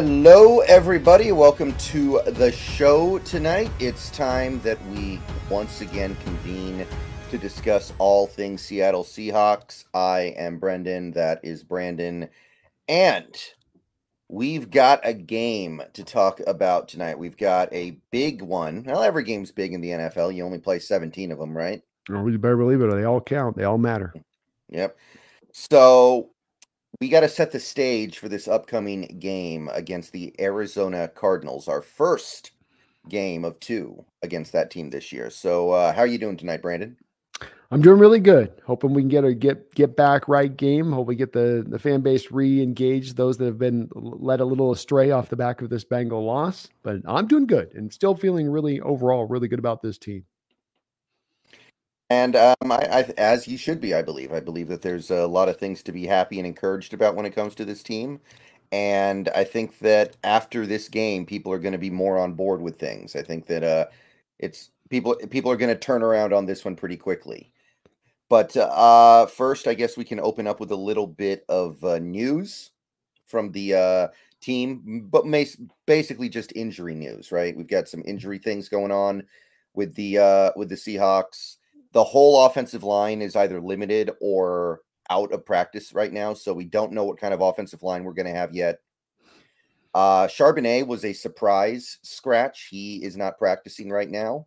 Hello, everybody. Welcome to the show tonight. It's time that we once again convene to discuss all things Seattle Seahawks. I am Brendan. That is Brandon. And we've got a game to talk about tonight. We've got a big one. Well, every game's big in the NFL. You only play 17 of them, right? Oh, you better believe it. or They all count. They all matter. Yep. So we got to set the stage for this upcoming game against the Arizona Cardinals, our first game of two against that team this year. So, uh, how are you doing tonight, Brandon? I'm doing really good. Hoping we can get a get get back right game. Hope we get the the fan base re-engaged. Those that have been led a little astray off the back of this Bengal loss. But I'm doing good and still feeling really overall really good about this team. And um, I, I, as you should be, I believe. I believe that there's a lot of things to be happy and encouraged about when it comes to this team. And I think that after this game, people are going to be more on board with things. I think that uh, it's people people are going to turn around on this one pretty quickly. But uh, first, I guess we can open up with a little bit of uh, news from the uh, team, but basically just injury news, right? We've got some injury things going on with the uh, with the Seahawks the whole offensive line is either limited or out of practice right now. So we don't know what kind of offensive line we're going to have yet. Uh, Charbonnet was a surprise scratch. He is not practicing right now.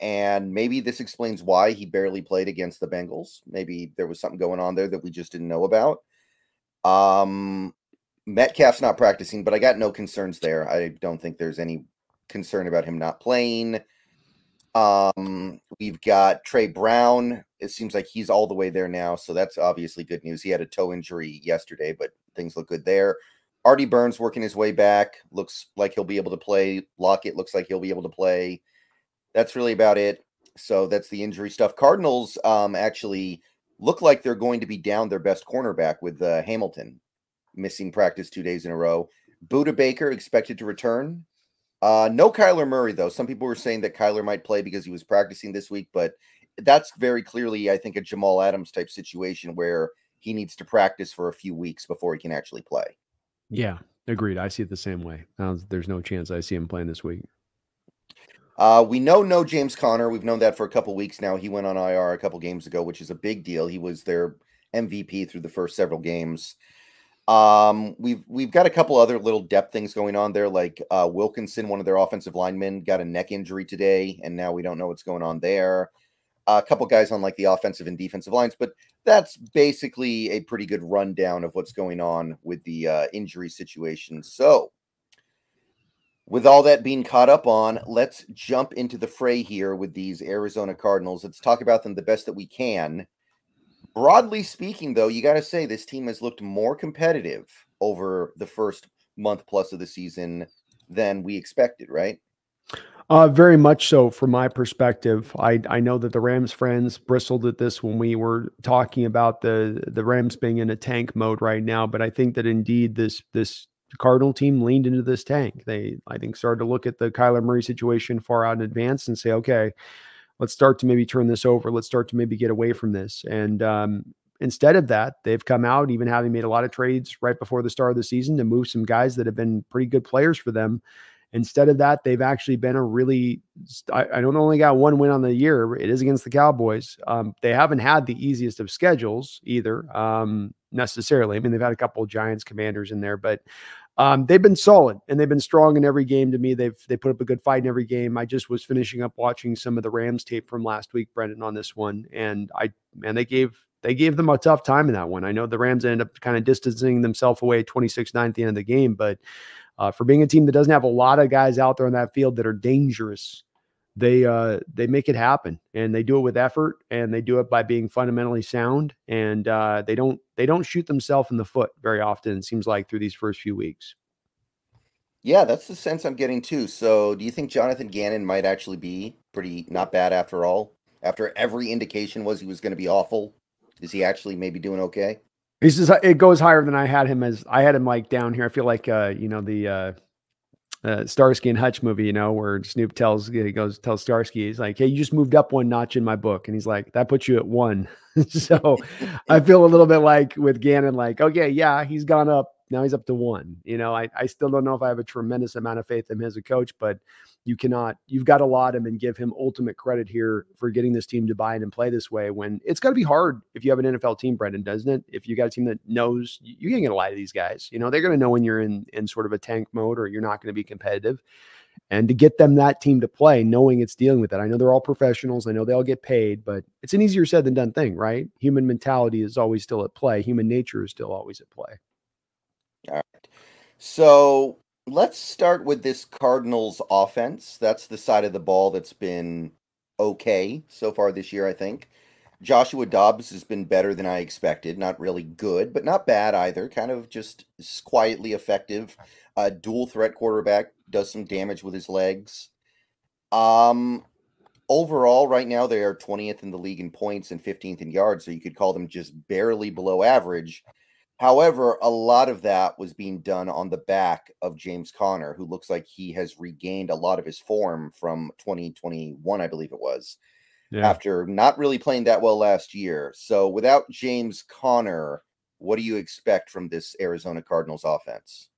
And maybe this explains why he barely played against the Bengals. Maybe there was something going on there that we just didn't know about. Um, Metcalf's not practicing, but I got no concerns there. I don't think there's any concern about him not playing. Um, we've got Tre Brown. It seems like he's all the way there now, so that's obviously good news. He had a toe injury yesterday, but things look good there. Artie Burns working his way back. Looks like he'll be able to play. Lockett looks like he'll be able to play. That's really about it. So that's the injury stuff. Cardinals um, actually look like they're going to be down their best cornerback with uh, Hamilton missing practice two days in a row. Budda Baker expected to return. Uh, no Kyler Murray though. Some people were saying that Kyler might play because he was practicing this week, but that's very clearly, I think, a Jamal Adams type situation where he needs to practice for a few weeks before he can actually play. Yeah, agreed. I see it the same way. There's no chance I see him playing this week. Uh, we know no James Conner. We've known that for a couple weeks now. He went on IR a couple games ago, which is a big deal. He was their MVP through the first several games. Um, we've we've got a couple other little depth things going on there, like uh, Wilkinson, one of their offensive linemen, got a neck injury today, and now we don't know what's going on there. Uh, a couple guys on like the offensive and defensive lines, but that's basically a pretty good rundown of what's going on with the uh, injury situation. So, with all that being caught up on, let's jump into the fray here with these Arizona Cardinals. Let's talk about them the best that we can broadly speaking, though, you got to say this team has looked more competitive over the first month plus of the season than we expected, right? Uh, very much so from my perspective. I, I know that the Rams friends bristled at this when we were talking about the the Rams being in a tank mode right now, but I think that indeed this this Cardinal team leaned into this tank. They I think started to look at the Kyler Murray situation far out in advance and say, okay, let's start to maybe turn this over. Let's start to maybe get away from this. And um, instead of that, they've come out, even having made a lot of trades right before the start of the season to move some guys that have been pretty good players for them. Instead of that, they've actually been a really, I, I don't only got one win on the year. It is against the Cowboys. Um, they haven't had the easiest of schedules either, um, necessarily. I mean, they've had a couple Giants commanders in there, but um, they've been solid and they've been strong in every game to me. They've they put up a good fight in every game. I just was finishing up watching some of the Rams tape from last week, Brendan, on this one, and I man, they gave they gave them a tough time in that one. I know the Rams ended up kind of distancing themselves away 26-9 at the end of the game, but uh, for being a team that doesn't have a lot of guys out there on that field that are dangerous, they uh, they make it happen and they do it with effort and they do it by being fundamentally sound and uh, they don't they don't shoot themselves in the foot very often it seems like through these first few weeks. Yeah that's the sense i'm getting too so do you think jonathan gannon might actually be pretty not bad after all? After every indication was he was going to be awful is he actually maybe doing okay? He says it goes higher than i had him as i had him like down here i feel like uh you know the uh Starsky and Hutch movie, you know, where Snoop tells he goes tells Starsky, he's like, "Hey, you just moved up one notch in my book," and he's like, "That puts you at one." so I feel a little bit like with Gannon, like, okay, yeah, he's gone up, Now he's up to one. You know, I, I still don't know if I have a tremendous amount of faith in him as a coach, but you cannot, you've got to laud him and give him ultimate credit here for getting this team to buy in and play this way when it's got to be hard if you have an NFL team, Brendan, doesn't it? If you got a team that knows you can't get a lot of these guys, you know, they're going to know when you're in, in sort of a tank mode or you're not going to be competitive and to get them that team to play, knowing it's dealing with that. I know they're all professionals. I know they all get paid, but it's an easier said than done thing, right? Human mentality is always still at play. Human nature is still always at play. All right. So let's start with this Cardinals offense. That's the side of the ball that's been okay so far this year, I think. Joshua Dobbs has been better than I expected. Not really good, but not bad either. Kind of just quietly effective. A dual threat quarterback does some damage with his legs. Um, overall, right now they are 20th in the league in points and 15th in yards, so you could call them just barely below average. However, a lot of that was being done on the back of James Conner, who looks like he has regained a lot of his form from 2021, I believe it was, yeah. after not really playing that well last year. So, without James Conner, what do you expect from this Arizona Cardinals offense?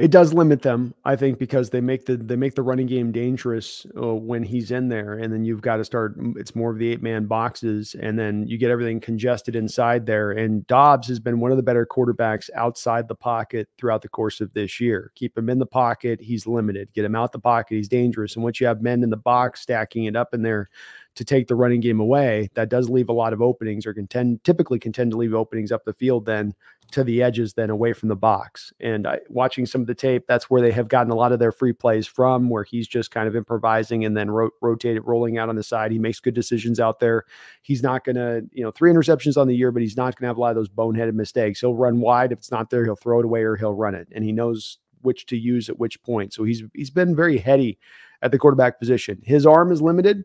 It does limit them, I think, because they make the they make the running game dangerous uh, when he's in there, and then you've got to start. It's more of the eight man boxes, and then you get everything congested inside there. And Dobbs has been one of the better quarterbacks outside the pocket throughout the course of this year. Keep him in the pocket, he's limited. Get him out the pocket, he's dangerous. And once you have men in the box stacking it up in there to take the running game away, that does leave a lot of openings, or contend typically contend to leave openings up the field. Then to the edges then away from the box. And I, watching some of the tape, that's where they have gotten a lot of their free plays from, where he's just kind of improvising and then ro- rotated, rolling out on the side. He makes good decisions out there. He's not going to, you know, three interceptions on the year, but he's not going to have a lot of those boneheaded mistakes. He'll run wide. If it's not there, he'll throw it away or he'll run it. And he knows which to use at which point. So he's he's been very heady at the quarterback position. His arm is limited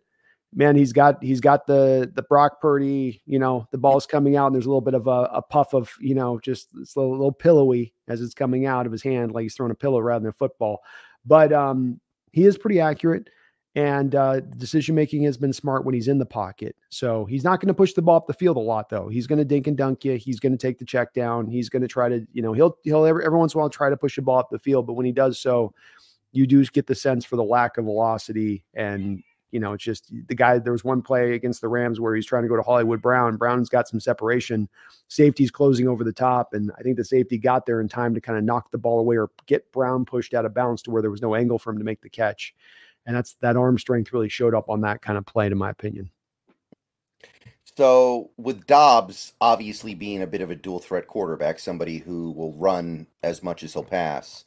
man, he's got he's got the the Brock Purdy, you know, the ball's coming out and there's a little bit of a, a puff of, you know, just it's a little, little, pillowy as it's coming out of his hand, like he's throwing a pillow rather than a football. But um, he is pretty accurate, and uh, decision making has been smart when he's in the pocket. So he's not going to push the ball up the field a lot, though. He's going to dink and dunk you. He's going to take the check down. He's going to try to, you know, he'll he'll every, every once in a while try to push the ball up the field, but when he does so, you do get the sense for the lack of velocity and you know, it's just the guy. There was one play against the Rams where he's trying to go to Hollywood Brown. Brown's got some separation. Safety's closing over the top, and I think the safety got there in time to kind of knock the ball away or get Brown pushed out of bounds to where there was no angle for him to make the catch. And that's that arm strength really showed up on that kind of play, in my opinion. So, with Dobbs obviously being a bit of a dual threat quarterback, somebody who will run as much as he'll pass,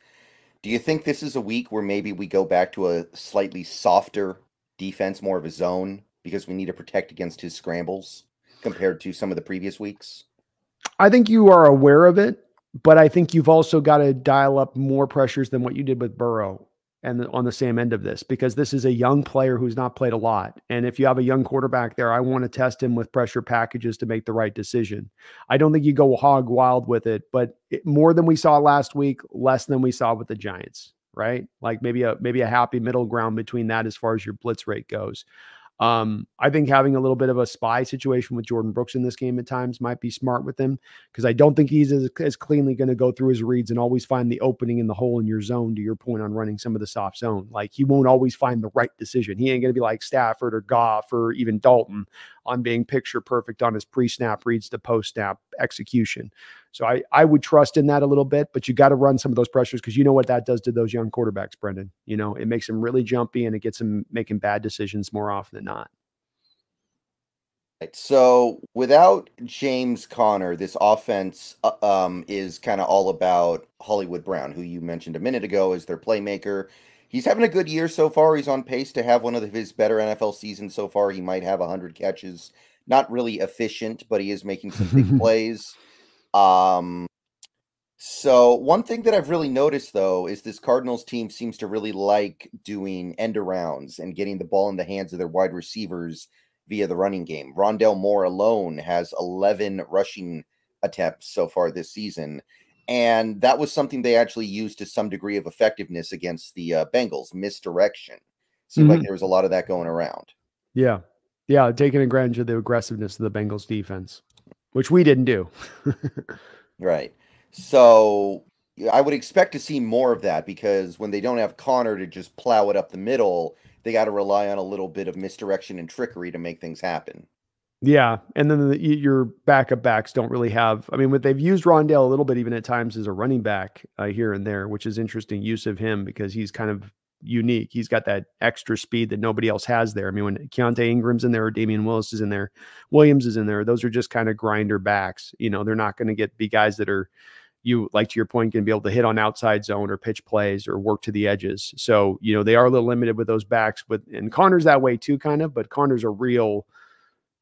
do you think this is a week where maybe we go back to a slightly softer defense, more of a zone, because we need to protect against his scrambles compared to some of the previous weeks? I think you are aware of it, but I think you've also got to dial up more pressures than what you did with Burrow and on the same end of this because this is a young player who's not played a lot. And if you have a young quarterback there, I want to test him with pressure packages to make the right decision. I don't think you go hog wild with it, but it, more than we saw last week, less than we saw with the Giants right? Like maybe a maybe a happy middle ground between that as far as your blitz rate goes. Um, I think having a little bit of a spy situation with Jordyn Brooks in this game at times might be smart with him because I don't think he's as, as cleanly going to go through his reads and always find the opening in the hole in your zone. To your point on running some of the soft zone, like he won't always find the right decision. He ain't going to be like Stafford or Goff or even Dalton on being picture perfect on his pre snap reads to post snap execution. So I, I would trust in that a little bit, but you got to run some of those pressures because you know what that does to those young quarterbacks, Brendan. You know, it makes them really jumpy and it gets them making bad decisions more often than not. So without James Conner, this offense uh, um, is kind of all about Hollywood Brown, who you mentioned a minute ago as their playmaker. He's having a good year so far. He's on pace to have one of his better NFL seasons so far. He might have 100 catches. Not really efficient, but he is making some big plays. Um, so one thing that I've really noticed though is this Cardinals team seems to really like doing end arounds and getting the ball in the hands of their wide receivers via the running game. Rondale Moore alone has 11 rushing attempts so far this season. And that was something they actually used to some degree of effectiveness against the uh, Bengals. Misdirection. Seemed mm-hmm. like there was a lot of that going around. Yeah. Yeah. Taking advantage of the aggressiveness of the Bengals defense which we didn't do. right. So I would expect to see more of that because when they don't have Conner to just plow it up the middle, they got to rely on a little bit of misdirection and trickery to make things happen. Yeah, and then the, your backup backs don't really have. I mean, what they've used Rondale a little bit, even at times as a running back uh, here and there, which is interesting use of him because he's kind of unique. He's got that extra speed that nobody else has there. I mean, when Keaontay Ingram's in there or Damion Willis is in there, Williams is in there, those are just kind of grinder backs. You know, they're not going to get be guys that are you like to your point going to be able to hit on outside zone or pitch plays or work to the edges. So, you know, they are a little limited with those backs with and Conner's that way too kind of, but Conner's a real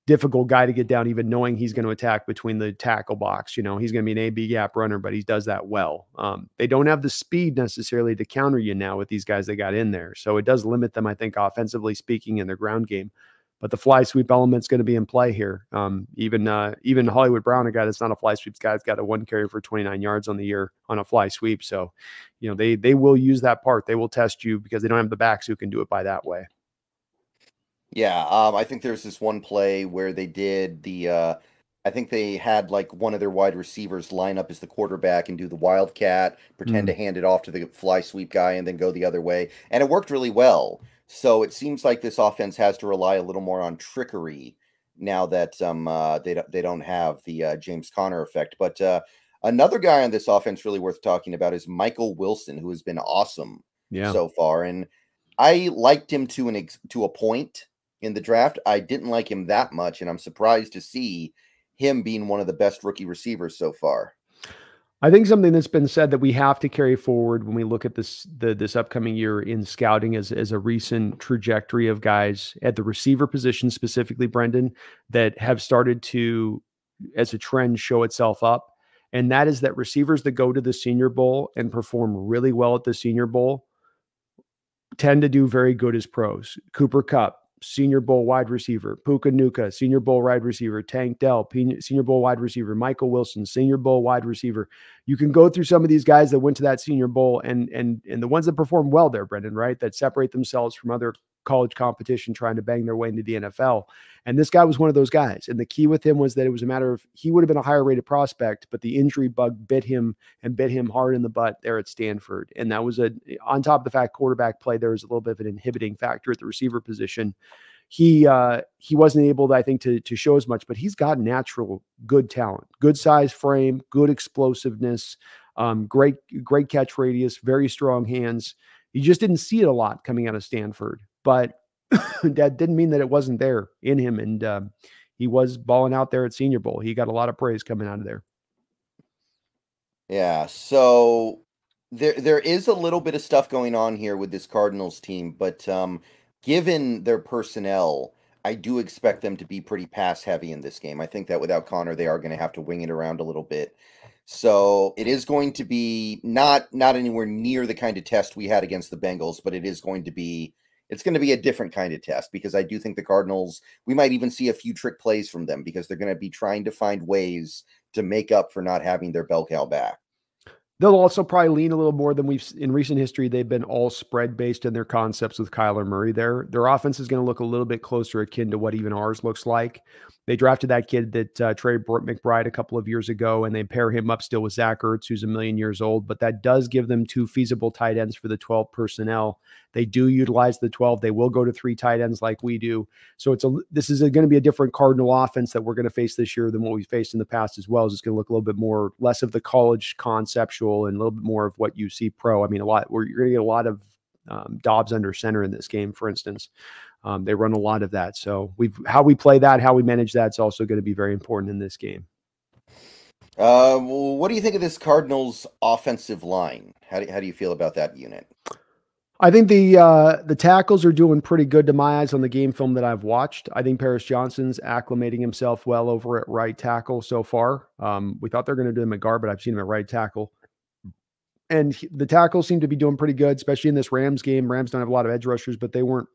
difficult guy to get down, even knowing he's going to attack between the tackle box. You know, he's going to be an AB gap runner, but he does that well. Um, they don't have the speed necessarily to counter you now with these guys they got in there. So it does limit them, I think, offensively speaking, in their ground game. But the fly sweep element's going to be in play here. Um, even uh, even Hollywood Brown, a guy that's not a fly sweeps guy, has got a one carry for 29 yards on the year on a fly sweep. So, you know, they they will use that part. They will test you because they don't have the backs who can do it by that way. Yeah, um, I think there's this one play where they did the. Uh, I think they had like one of their wide receivers line up as the quarterback and do the wildcat, pretend mm. to hand it off to the fly sweep guy, and then go the other way, and it worked really well. So it seems like this offense has to rely a little more on trickery now that um, uh, they don't they don't have the uh, James Conner effect. But uh, another guy on this offense really worth talking about is Michael Wilson, who has been awesome yeah. so far, and I liked him to an ex- to a point in the draft. I didn't like him that much, and I'm surprised to see him being one of the best rookie receivers so far. I think something that's been said that we have to carry forward when we look at this the this upcoming year in scouting as as a recent trajectory of guys at the receiver position specifically, Brendan, that have started to as a trend show itself up. And that is that receivers that go to the senior bowl and perform really well at the senior bowl tend to do very good as pros. Cooper Kupp, Senior Bowl wide receiver, Puka Nacua, Senior Bowl wide receiver, Tank Dell, Senior Bowl wide receiver, Michael Wilson, Senior Bowl wide receiver. You can go through some of these guys that went to that Senior Bowl and and and the ones that perform well there, Brendan, right? That separate themselves from other college competition trying to bang their way into the NFL. And this guy was one of those guys. And the key with him was that it was a matter of he would have been a higher rated prospect, but the injury bug bit him and bit him hard in the butt there at Stanford. And that was a on top of the fact quarterback play, there was a little bit of an inhibiting factor at the receiver position. He uh he wasn't able I think, to to show as much, but he's got natural good talent, good size frame, good explosiveness, um, great, great catch radius, very strong hands. You just didn't see it a lot coming out of Stanford but that didn't mean that it wasn't there in him. And um, he was balling out there at Senior Bowl. He got a lot of praise coming out of there. Yeah. So there there is a little bit of stuff going on here with this Cardinals team, but um, given their personnel, I do expect them to be pretty pass heavy in this game. I think that without Conner, they are going to have to wing it around a little bit. So it is going to be not not anywhere near the kind of test we had against the Bengals, but it is going to be it's going to be a different kind of test because I do think the Cardinals, we might even see a few trick plays from them because they're going to be trying to find ways to make up for not having their bell cow back. They'll also probably lean a little more than we've in recent history. They've been all spread based in their concepts with Kyler Murray. There, their offense is going to look a little bit closer akin to what even ours looks like. They drafted that kid that uh, Trey McBride a couple of years ago, and they pair him up still with Zach Ertz, who's a million years old. But that does give them two feasible tight ends for the 12 personnel. They do utilize the 12. They will go to three tight ends like we do. So it's a this is going to be a different Cardinal offense that we're going to face this year than what we faced in the past as well. It's going to look a little bit more less of the college conceptual and a little bit more of what you see pro. I mean, a lot. We're you're going to get a lot of um, Dobbs under center in this game, for instance. Um, they run a lot of that. So we how we play that, how we manage that is also going to be very important in this game. Uh, well, what do you think of this Cardinals offensive line? How do, how do you feel about that unit? I think the uh, the tackles are doing pretty good to my eyes on the game film that I've watched. I think Paris Johnson's acclimating himself well over at right tackle so far. Um, we thought they're going to do him at guard, but I've seen him at right tackle. And he, the tackles seem to be doing pretty good, especially in this Rams game. Rams don't have a lot of edge rushers, but they weren't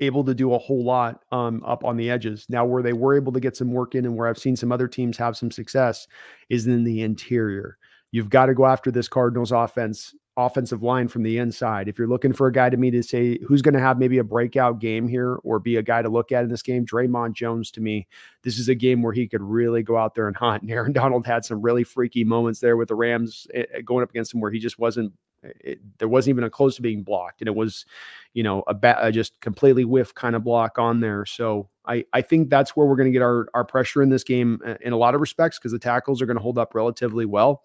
able to do a whole lot um, up on the edges. Now, where they were able to get some work in and where I've seen some other teams have some success is in the interior. You've got to go after this Cardinals offense offensive line from the inside. If you're looking for a guy to me to say who's going to have maybe a breakout game here or be a guy to look at in this game, Dre'Mont Jones to me, this is a game where he could really go out there and hunt. And Aaron Donald had some really freaky moments there with the Rams eh, eh, going up against him where he just wasn't it, there wasn't even a close to being blocked, and it was, you know, a, ba- a just completely whiff kind of block on there. So I I think that's where we're going to get our our pressure in this game uh, in a lot of respects because the tackles are going to hold up relatively well.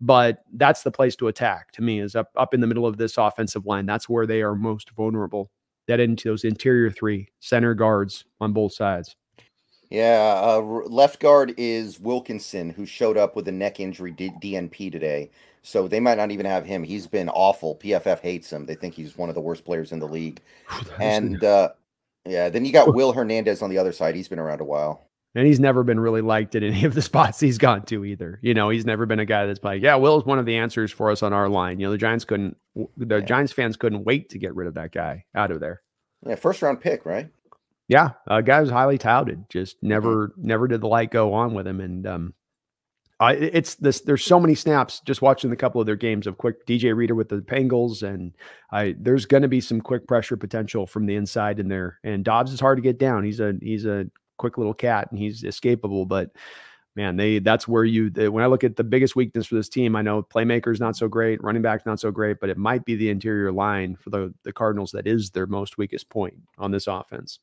But that's the place to attack to me is up up in the middle of this offensive line. That's where they are most vulnerable. That into those interior three center guards on both sides. Yeah, uh, left guard is Wilkinson, who showed up with a neck injury D- DNP today. So they might not even have him. He's been awful. PFF hates him. They think he's one of the worst players in the league. and uh, yeah, then you got Will Hernandez on the other side. He's been around a while. And he's never been really liked at any of the spots he's gone to either. You know, he's never been a guy that's like, yeah, Will is one of the answers for us on our line. You know, the Giants couldn't, the yeah. Giants fans couldn't wait to get rid of that guy out of there. Yeah, first round pick, right? Yeah, a guy was highly touted. Just never, mm-hmm. never did the light go on with him. And um, it's this. There's so many snaps just watching a couple of their games of quick DJ Reader with the Bengals, and I there's going to be some quick pressure potential from the inside in there. And Dobbs is hard to get down. He's a he's a quick little cat, and he's escapable. But man, they that's where you they, when I look at the biggest weakness for this team, I know playmakers not so great, running backs not so great, but it might be the interior line for the the Cardinals that is their most weakest point on this offense.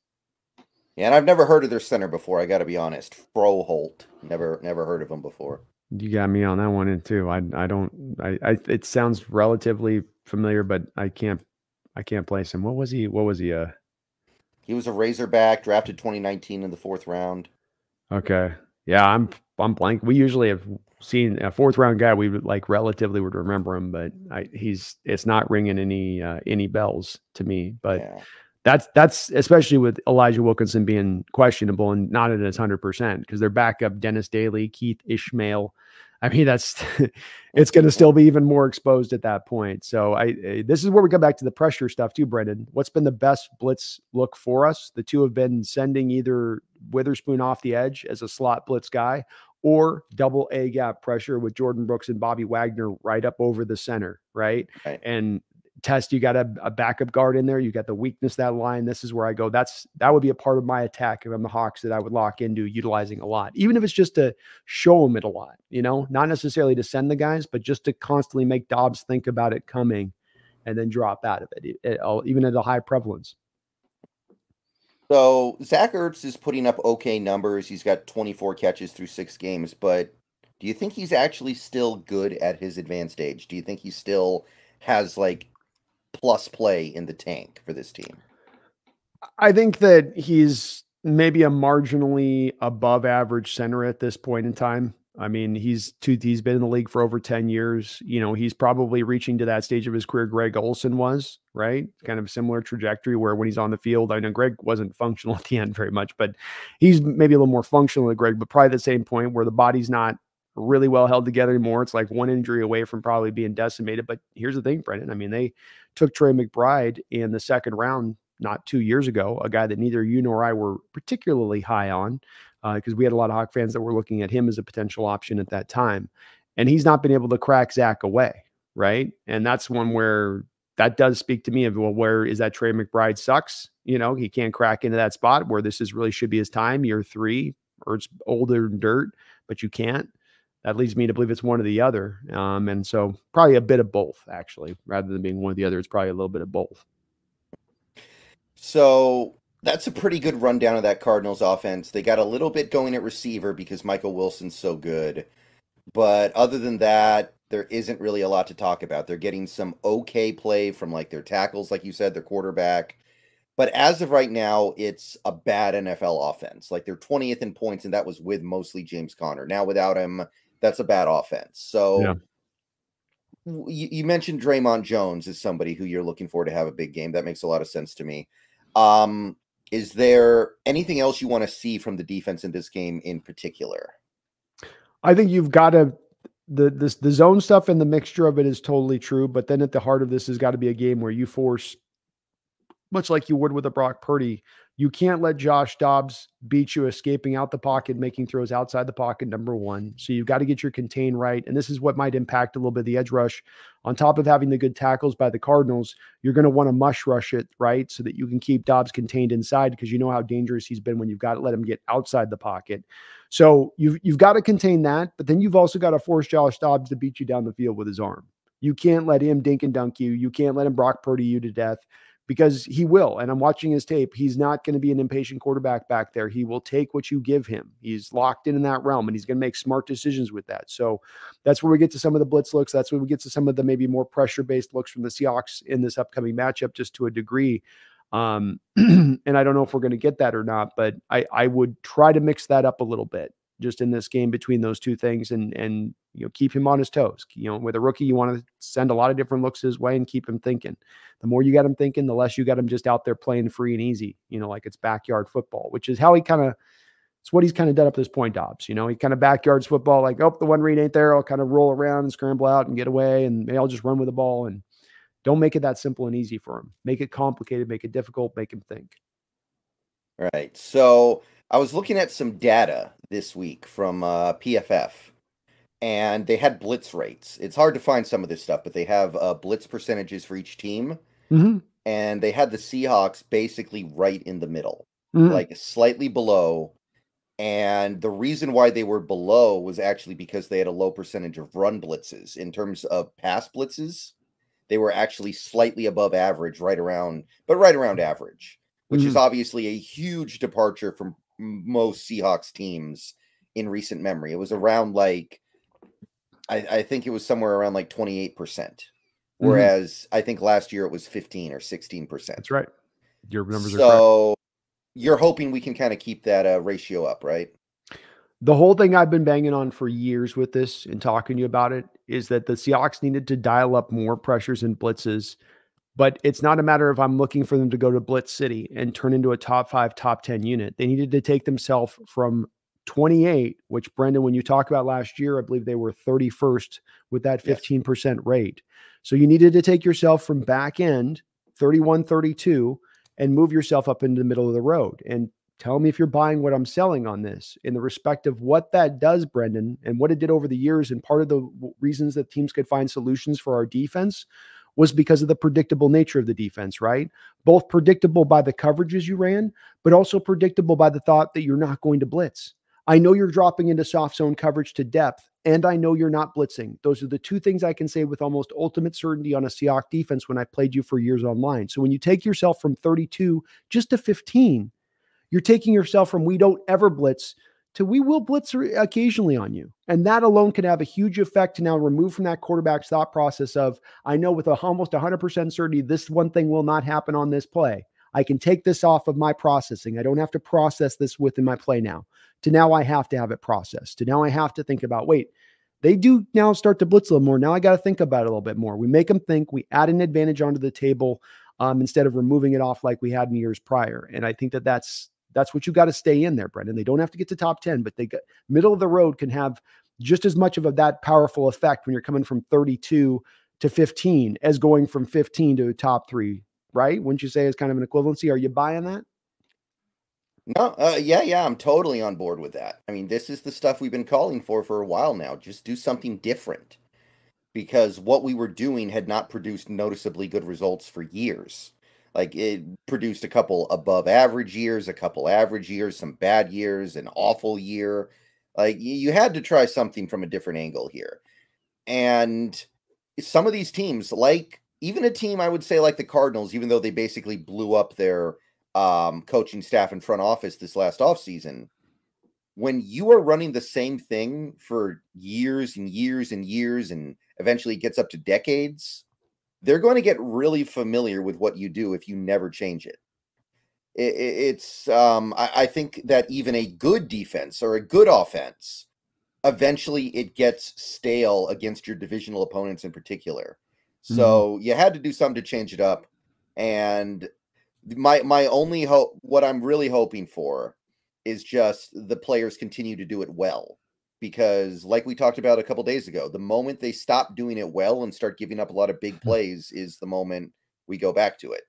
Yeah, and I've never heard of their center before. I got to be honest. Froholdt. never never heard of him before. You got me on that one in too. I I don't I, I it sounds relatively familiar, but I can't I can't place him. What was he? What was he? Uh he was a Razorback, drafted 2019 in the fourth round. Okay. Yeah, I'm I'm blank. We usually have seen a fourth round guy. We would like relatively would remember him, but I, he's it's not ringing any uh, any bells to me. But yeah that's that's especially with Elijah Wilkinson being questionable and not at his hundred percent because their backup Dennis Daly, Keith Ismael. I mean, that's it's going to still be even more exposed at that point. So I eh, this is where we come back to the pressure stuff too, Brendan. What's been the best blitz look for us? The two have been sending either Witherspoon off the edge as a slot blitz guy or double A gap pressure with Jordyn Brooks and Bobby Wagner right up over the center, right? right. And test you got a, a, backup guard in there you got the weakness that line this is where i go. That's that would be a part of my attack if i'm the hawks that i would lock into utilizing a lot even if it's just to show them it a lot you know? Not necessarily to send the guys but just to constantly make dobbs think about it coming and then drop out of it, it, it even at a high prevalence. So zach ertz is putting up okay numbers. He's got 24 catches through six games but do you think he's actually still good at his advanced age? Do you think he still has like plus play in the tank for this team? I think that he's maybe a marginally above average center at this point in time. I mean, he's he's been in the league for over 10 years. You know, he's probably reaching to that stage of his career Greg Olsen was, right? Kind of similar trajectory where when he's on the field, I know Greg wasn't functional at the end very much, but he's maybe a little more functional than Greg, but probably the same point where the body's not really well held together anymore. It's like one injury away from probably being decimated. But here's the thing, Brendan. I mean, they took Trey McBride in the second round not two years ago, a guy that neither you nor I were particularly high on, because uh, we had a lot of Hawk fans that were looking at him as a potential option at that time. And he's not been able to crack Zach away, right? And that's one where that does speak to me of well, where is that Trey McBride sucks? You know, he can't crack into that spot where this is really should be his time, year three, or it's older dirt, but you can't that leads me to believe it's one or the other. Um, and so probably a bit of both, actually, rather than being one or the other. It's probably a little bit of both. So that's a pretty good rundown of that Cardinals offense. They got a little bit going at receiver because Michael Wilson's so good. But other than that, there isn't really a lot to talk about. They're getting some okay play from like their tackles, like you said, their quarterback. But as of right now, it's a bad NFL offense. Like they're 20th in points, and that was with mostly James Conner. Now without him, that's a bad offense. So yeah. you, you, mentioned Dre'Mont Jones is somebody who you're looking for to have a big game. That makes a lot of sense to me. Um, is there anything else you want to see from the defense in this game in particular? I think you've got to the this the zone stuff and the mixture of it is totally true. But then at the heart of this has got to be a game where you force, much like you would with a Brock Purdy, You can't let Josh Dobbs beat you escaping out the pocket, making throws outside the pocket, number one. So you've got to get your contain right. And this is what might impact a little bit of the edge rush. On top of having the good tackles by the Cardinals, you're going to want to mush rush it, right? So that you can keep Dobbs contained inside because you know how dangerous he's been when you've got to let him get outside the pocket. So you've, you've got to contain that. But then you've also got to force Josh Dobbs to beat you down the field with his arm. You can't let him dink and dunk you. You can't let him Brock Purdy you to death because he will. And I'm watching his tape. He's not going to be an impatient quarterback back there. He will take what you give him. He's locked in in that realm and he's going to make smart decisions with that. So that's where we get to some of the blitz looks. That's where we get to some of the maybe more pressure based looks from the Seahawks in this upcoming matchup, just to a degree. Um, and I don't know if we're going to get that or not, but I, I would try to mix that up a little bit just in this game between those two things and and you know keep him on his toes. You know, with a rookie, you want to send a lot of different looks his way and keep him thinking. The more you got him thinking, the less you got him just out there playing free and easy. You know, like it's backyard football, which is how he kind of. It's what he's kind of done up this point, Dobbs. You know, he kind of backyards football, like, oh, the one read ain't there. I'll kind of roll around and scramble out and get away, and maybe I'll just run with the ball. And don't make it that simple and easy for him. Make it complicated, make it difficult, make him think. Right. So I was looking at some data this week from uh, PFF, and they had blitz rates. It's hard to find some of this stuff, but they have uh, blitz percentages for each team, mm-hmm. and they had the Seahawks basically right in the middle, mm-hmm. like slightly below. And the reason why they were below was actually because they had a low percentage of run blitzes. In terms of pass blitzes, they were actually slightly above average, right around, but right around average which mm-hmm. is obviously a huge departure from most Seahawks teams in recent memory. It was around like I, I think it was somewhere around like 28%. Mm-hmm. Whereas. I think last year it was 15 or 16%. That's right. Your numbers are So you're hoping we can kind of keep that uh, ratio up, right? The whole thing I've been banging on for years with this and talking to you about it is that the Seahawks needed to dial up more pressures and blitzes but it's not a matter of I'm looking for them to go to Blitz City and turn into a top five, top 10 unit. They needed to take themselves from 28, which Brendan, when you talk about last year, I believe they were 31st with that 15% yes. rate. So you needed to take yourself from back end 31, 32 and move yourself up into the middle of the road. And tell me if you're buying what I'm selling on this in the respect of what that does, Brendan, and what it did over the years. And part of the reasons that teams could find solutions for our defense was because of the predictable nature of the defense, right? Both predictable by the coverages you ran, but also predictable by the thought that you're not going to blitz. I know you're dropping into soft zone coverage to depth, and I know you're not blitzing. Those are the two things I can say with almost ultimate certainty on a Seahawk defense when I played you for years online. So when you take yourself from 32 just to 15, you're taking yourself from we don't ever blitz to we will blitz occasionally on you. And that alone can have a huge effect to now remove from that quarterback's thought process of, I know with almost 100% certainty, this one thing will not happen on this play. I can take this off of my processing. I don't have to process this within my play now. To now I have to have it processed. To now I have to think about, wait, they do now start to blitz a little more. Now I got to think about it a little bit more. We make them think, we add an advantage onto the table um, instead of removing it off like we had in years prior. And I think that that's that's what you got to stay in there, Brendan. They don't have to get to top 10, but they get middle of the road can have just as much of a, that powerful effect when you're coming from 32 to 15 as going from 15 to top three, right? Wouldn't you say is kind of an equivalency? Are you buying that? No, uh, yeah, yeah, I'm totally on board with that. I mean, this is the stuff we've been calling for for a while now. Just do something different because what we were doing had not produced noticeably good results for years. Like it produced a couple above average years, a couple average years, some bad years, an awful year. Like you had to try something from a different angle here. And some of these teams, like even a team I would say like the Cardinals, even though they basically blew up their um, coaching staff and front office this last offseason, when you are running the same thing for years and years and years and eventually gets up to decades, they're going to get really familiar with what you do if you never change it. it it's, um, I, I think that even a good defense or a good offense, eventually it gets stale against your divisional opponents in particular. So mm-hmm. you had to do something to change it up. And my my only hope what I'm really hoping for is just the players continue to do it well because like we talked about a couple days ago the moment they stop doing it well and start giving up a lot of big hmm. plays is the moment we go back to it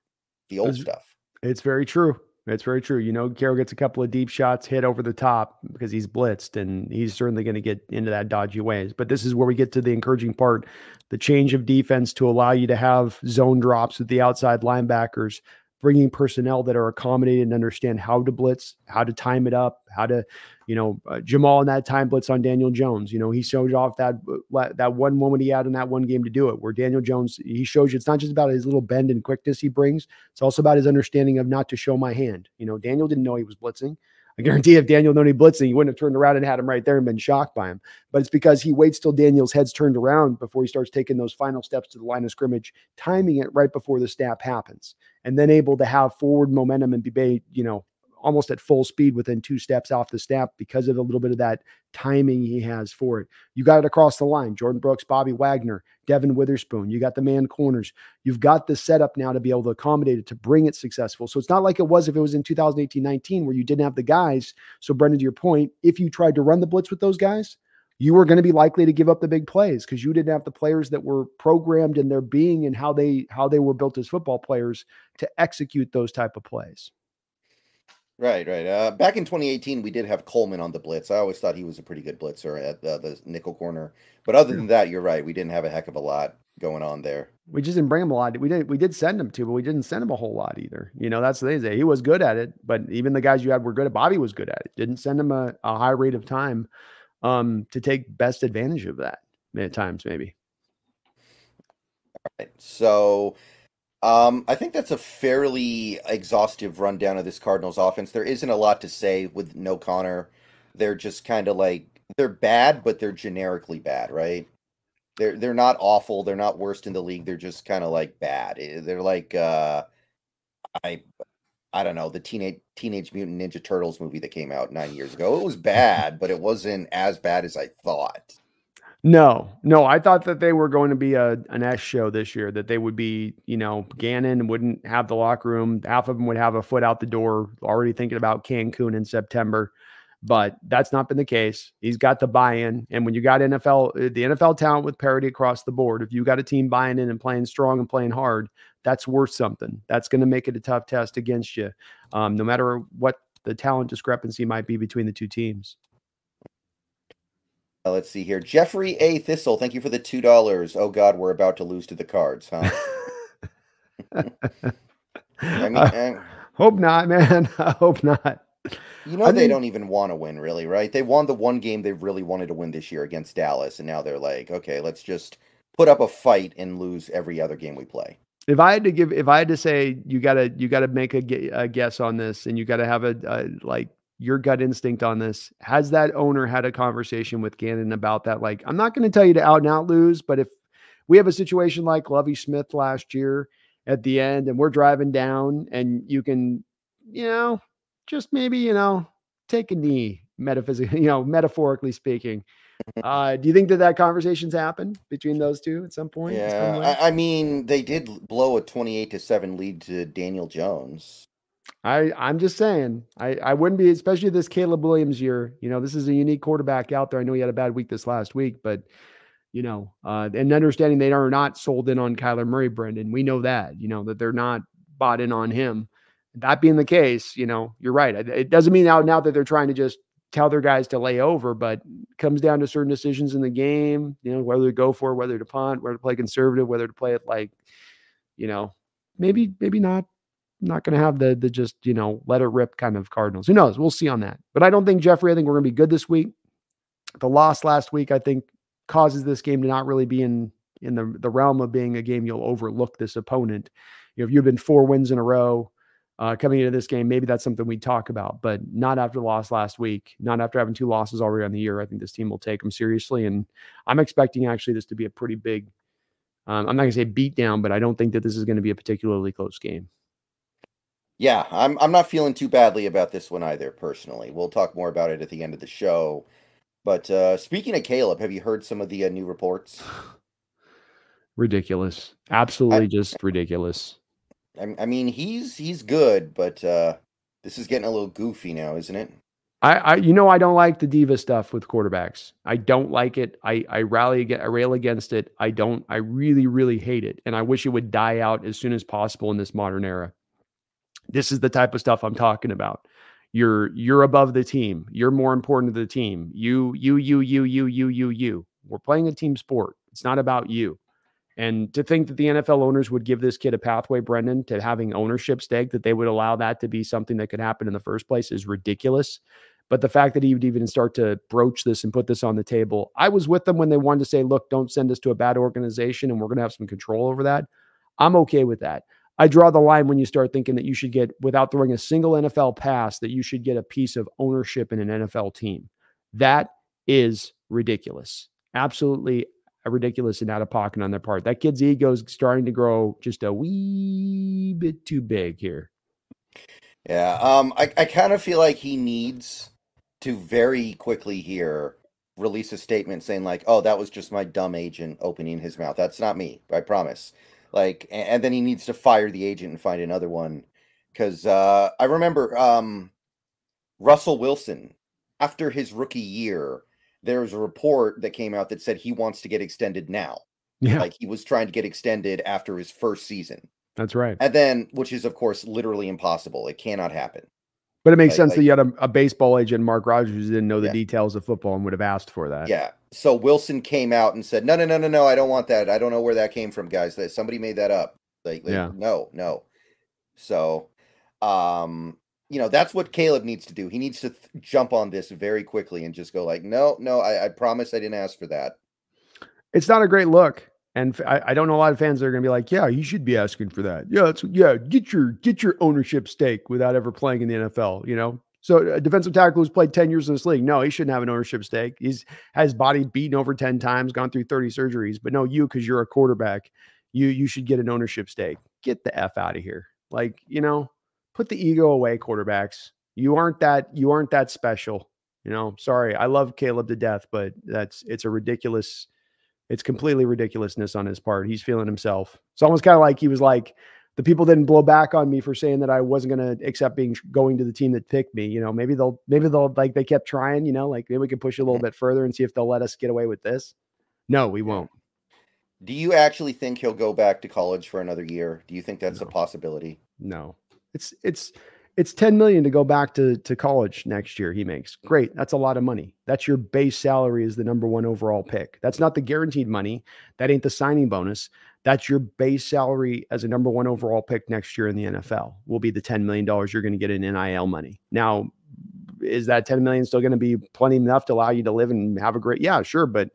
the old it's, stuff it's very true It's very true. You know, Carroll gets a couple of deep shots hit over the top because he's blitzed, and he's certainly going to get into that dodgy ways. But this is where we get to the encouraging part the change of defense to allow you to have zone drops with the outside linebackers, bringing personnel that are accommodated and understand how to blitz, how to time it up, how to, you know, uh, Jamal in that time blitz on Daniel Jones. You know, he showed off that uh, that one moment he had in that one game to do it, where Daniel Jones he shows you it's not just about his little bend and quickness he brings, it's also about his understanding of not to show my hand. You know, Daniel didn't know he was blitzing. I guarantee if Daniel known he blitzing, he wouldn't have turned around and had him right there and been shocked by him. But it's because he waits till Daniel's head's turned around before he starts taking those final steps to the line of scrimmage, timing it right before the snap happens, and then able to have forward momentum and be, you know, almost at full speed within two steps off the snap because of a little bit of that timing he has for it. You got it across the line. Jordyn Brooks, Bobby Wagner, Devon Witherspoon. You got the man corners. You've got the setup now to be able to accommodate it to bring it successful. So it's not like it was if it was in 2018 19 where you didn't have the guys. So, Brendan, to your point, if you tried to run the blitz with those guys, you were going to be likely to give up the big plays because you didn't have the players that were programmed in their being and how they how they were built as football players to execute those type of plays. Right, right. Uh, back in 2018, we did have Coleman on the blitz. I always thought he was a pretty good blitzer at uh, the nickel corner. But other than that, you're right. We didn't have a heck of a lot going on there. We just didn't bring him a lot. We did. We did send him to, but we didn't send him a whole lot either. You know, that's the thing. He was good at it, but even the guys you had were good at. Bobby was good at it. Didn't send him a, a high rate of time um, to take best advantage of that at times, maybe. All right. So um, I think that's a fairly exhaustive rundown of this Cardinals offense. There isn't a lot to say with no Conner. They're just kind of like they're bad, but they're generically bad, right? They're they're not awful. They're not worst in the league. They're just kind of like bad. Eh, they're like uh, I I don't know the teenage Teenage Mutant Ninja Turtles movie that came out nine years ago. It was bad, but it wasn't as bad as I thought. No, no, I thought that they were going to be a an S show this year. That they would be, you know, Gannon wouldn't have the locker room. Half of them would have a foot out the door, already thinking about Cancun in September. But that's not been the case. He's got the buy-in, and when you got NFL, uh, the NFL talent with parity across the board, if you got a team buying in and playing strong and playing hard, that's worth something. That's going to make it a tough test against you, um, no matter what the talent discrepancy might be between the two teams. Uh, let's see here. Jeffrey A. Thistle, thank you for the two dollars. Oh God, we're about to lose to the cards, huh? I mean, uh, hope not, man. I hope not. You know I they mean, don't even want to win, really, right? They won the one game they really wanted to win this year against Dallas, and now they're like, okay, let's just put up a fight and lose every other game we play. If I had to give, if I had to say, you gotta, you gotta make a, a guess on this, and you gotta have a, a like your gut instinct on this. Has that owner had a conversation with Gannon about that? Like, I'm not going to tell you to out and out lose, but if we have a situation like Lovie Smith last year at the end and we're driving down and you can, you know, just maybe, you know, take a knee, metaphysically, you know, metaphorically speaking. Uh, do you think that that conversations happened between those two at some point? Yeah, I, I, mean, they did blow a twenty-eight to seven lead to Daniel Jones. I I'm just saying I I wouldn't be especially this Caleb Williams year. You know, this is a unique quarterback out there. I know he had a bad week this last week, but you know, uh, and understanding they are not sold in on Kyler Murray, Brendan. We know that. You know that they're not bought in on him. That being the case, you know, you're right. It doesn't mean now now that they're trying to just tell their guys to lay over, but comes down to certain decisions in the game. You know, whether to go for, whether to punt, whether to play conservative, whether to play it like, you know, maybe maybe not not going to have the the just you know let it rip kind of Cardinals. Who knows? We'll see on that. But I don't think Jeffrey. I think we're going to be good this week. The loss last week, I think, causes this game to not really be in in the the realm of being a game you'll overlook this opponent. You know, if you've been four wins in a row uh, coming into this game, maybe that's something we talk about, but not after the loss last week. Not after having two losses already on the year. I think this team will take them seriously, and I'm expecting actually this to be a pretty big. Um, I'm not going to say beat down, but I don't think that this is going to be a particularly close game. Yeah, I'm I'm not feeling too badly about this one either, personally. We'll talk more about it at the end of the show. But uh, speaking of Caleb, have you heard some of the uh, new reports? Ridiculous, absolutely I, just ridiculous. I, I mean, he's he's good, but uh, this is getting a little goofy now, isn't it? I, I, you know, I don't like the diva stuff with quarterbacks. I don't like it. I, I rally, I rail against it. I don't. I really, really hate it, and I wish it would die out as soon as possible in this modern era This is the type of stuff I'm talking about. You're you're above the team. You're more important to the team. You you you you you you you you. We're playing a team sport. It's not about you. And to think that the NFL owners would give this kid a pathway, Brendan, to having ownership stake, that they would allow that to be something that could happen in the first place is ridiculous. But the fact that he would even start to broach this and put this on the table, I was with them when they wanted to say, look, don't send us to a bad organization and we're going to have some control over that. I'm okay with that. I draw the line when you start thinking that you should get, without throwing a single NFL pass, that you should get a piece of ownership in an NFL team. That is ridiculous. Absolutely ridiculous and out of pocket on their part. That kid's ego is starting to grow just a wee bit too big here. Yeah, um, I, I kind of feel like he needs to very quickly here release a statement saying like, "Oh, that was just my dumb agent opening his mouth. That's not me. I promise." Like, and, then he needs to fire the agent and find another one because uh, I remember um, Russell Wilson after his rookie year there was a report that came out that said he wants to get extended now. Yeah. Like he was trying to get extended after his first season. That's right. And then, which is, of course, literally impossible. It cannot happen. But it makes sense that you had a, a, baseball agent, Mark Rodgers, didn't know the yeah. details of football and would have asked for that. Yeah. So Wilson came out and said, "No, no, no, no, no. I don't want that. I don't know where that came from, guys. That somebody made that up. Like, like yeah. no, no." So, um, you know that's what Caleb needs to do. He needs to th- jump on this very quickly and just go like, no, no, I, I, promise I didn't ask for that. It's not a great look, and I, I don't know a lot of fans that are going to be like, yeah, you should be asking for that. Yeah, it's yeah, get your get your ownership stake without ever playing in the NFL. You know, so a defensive tackle who's played 10 years in this league, no, he shouldn't have an ownership stake. He's has body beaten over 10 times, gone through 30 surgeries. But no, you, because you're a quarterback, you you should get an ownership stake. Get the F out of here. Like, you know, put the ego away, quarterbacks. You aren't that you aren't that special. You know, sorry. I love Caleb to death, but that's it's a ridiculous, it's completely ridiculousness on his part. He's feeling himself. It's almost kind of like he was like, the people didn't blow back on me for saying that I wasn't going to accept being going to the team that picked me. You know, maybe they'll maybe they'll like they kept trying. You know, like maybe we can push a little bit further and see if they'll let us get away with this. No, we won't. Do you actually think he'll go back to college for another year? Do you think that's no. a possibility? No. It's it's it's 10 million to go back to to college next year he makes. Great that's a lot of money. That's your base salary as the number one overall pick. That's not the guaranteed money. That ain't the signing bonus. That's your base salary as a number one overall pick next year in the nfl will be the 10 million dollars you're going to get in nil money. Now is that 10 million still going to be plenty enough to allow you to live and have a great yeah sure but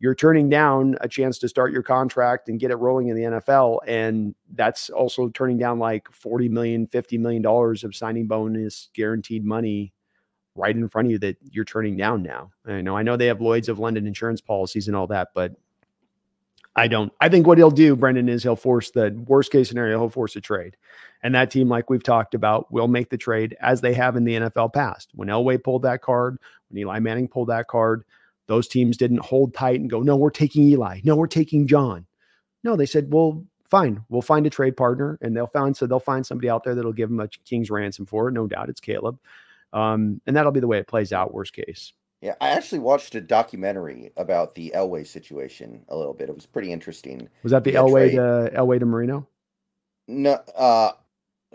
you're turning down a chance to start your contract and get it rolling in the NFL. And that's also turning down like 40 million, 50 million dollars of signing bonus guaranteed money right in front of you that you're turning down now. I know, I know they have Lloyd's of London insurance policies and all that, but I don't. I think what he'll do, Brendan, is he'll force the worst case scenario, he'll force a trade. And that team, like we've talked about, will make the trade as they have in the NFL past. When Elway pulled that card, when Eli Manning pulled that card, those teams didn't hold tight and go, no, we're taking Eli. No, we're taking John. No, they said, well, fine, we'll find a trade partner, and they'll find so they'll find somebody out there that'll give them a king's ransom for it. No doubt, it's Caleb, um, and that'll be the way it plays out. Worst case. Yeah, I actually watched a documentary about the Elway situation a little bit. It was pretty interesting. Was that the Elway to Elway to Marino? No, uh,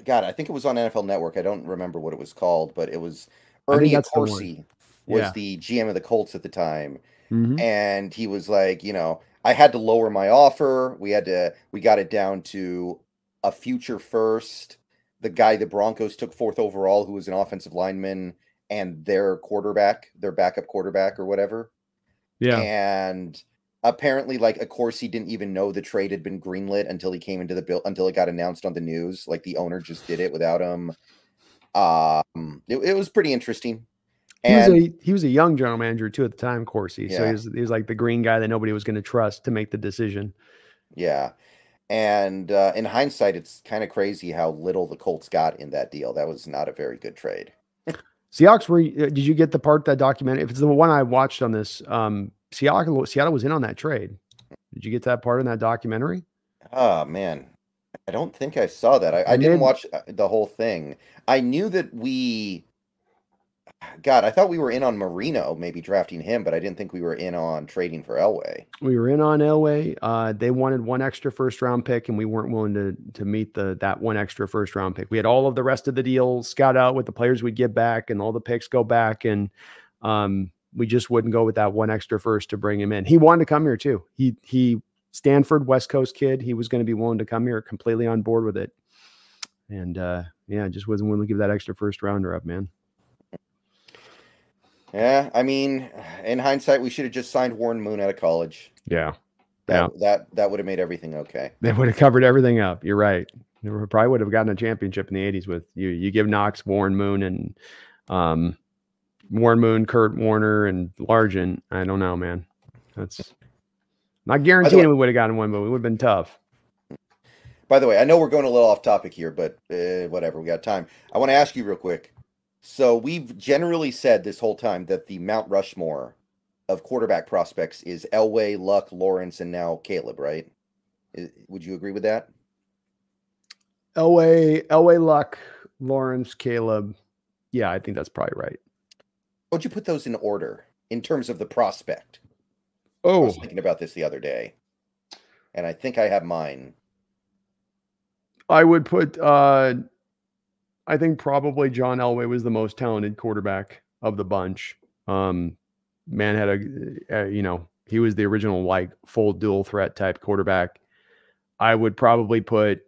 God, I think it was on NFL Network. I don't remember what it was called, but it was Ernie Accorsi was yeah. the GM of the Colts at the time. Mm-hmm. And he was like, you know, I had to lower my offer. We had to, we got it down to a future first. The guy the Broncos took fourth overall, who was an offensive lineman, and their quarterback, their backup quarterback or whatever. Yeah. And apparently, like, of course, he didn't even know the trade had been greenlit until he came into the bill, until it got announced on the news. Like, the owner just did it without him. Um, it, it was pretty interesting. And he was, a, he was a young general manager too at the time, Corsi. Yeah. So he was, he was like the green guy that nobody was going to trust to make the decision. Yeah. And uh, in hindsight, it's kind of crazy how little the Colts got in that deal. That was not a very good trade. Seahawks were. Uh, did you get the part that documented? If it's the one I watched on this, um, Seattle, Seattle was in on that trade. Did you get that part in that documentary? Oh man, I don't think I saw that. I, I didn't watch uh, the whole thing. I knew that we God, I thought we were in on Marino, maybe drafting him, but I didn't think we were in on trading for Elway. We were in on Elway. Uh, they wanted one extra first round pick, and we weren't willing to to meet the that one extra first round pick. We had all of the rest of the deal scout out with the players we'd give back, and all the picks go back, and um, we just wouldn't go with that one extra first to bring him in. He wanted to come here too. He he Stanford West Coast kid. He was going to be willing to come here, completely on board with it, and uh, yeah, just wasn't willing to give that extra first rounder up, man. Yeah, I mean, in hindsight, we should have just signed Warren Moon out of college. Yeah, that yeah. that that would have made everything okay. They would have covered everything up. You're right. They probably would have gotten a championship in the '80s with you. You give Knox, Warren Moon, and um, Warren Moon, Kurt Warner, and Largent. I don't know, man. That's not guaranteeing we would have gotten one, but we would have been tough. By the way, I know we're going a little off topic here, but uh, whatever, we got time. I want to ask you real quick. So we've generally said this whole time that the Mount Rushmore of quarterback prospects is Elway, Luck, Lawrence, and now Caleb, right? would you agree with that? Elway, Elway, Luck, Lawrence, Caleb. Yeah, I think that's probably right. Would you put those in order in terms of the prospect? Oh, I was thinking about this the other day, and I think I have mine. I would put uh I think probably John Elway was the most talented quarterback of the bunch. Um, man had a, a, you know, he was the original like full dual threat type quarterback. I would probably put.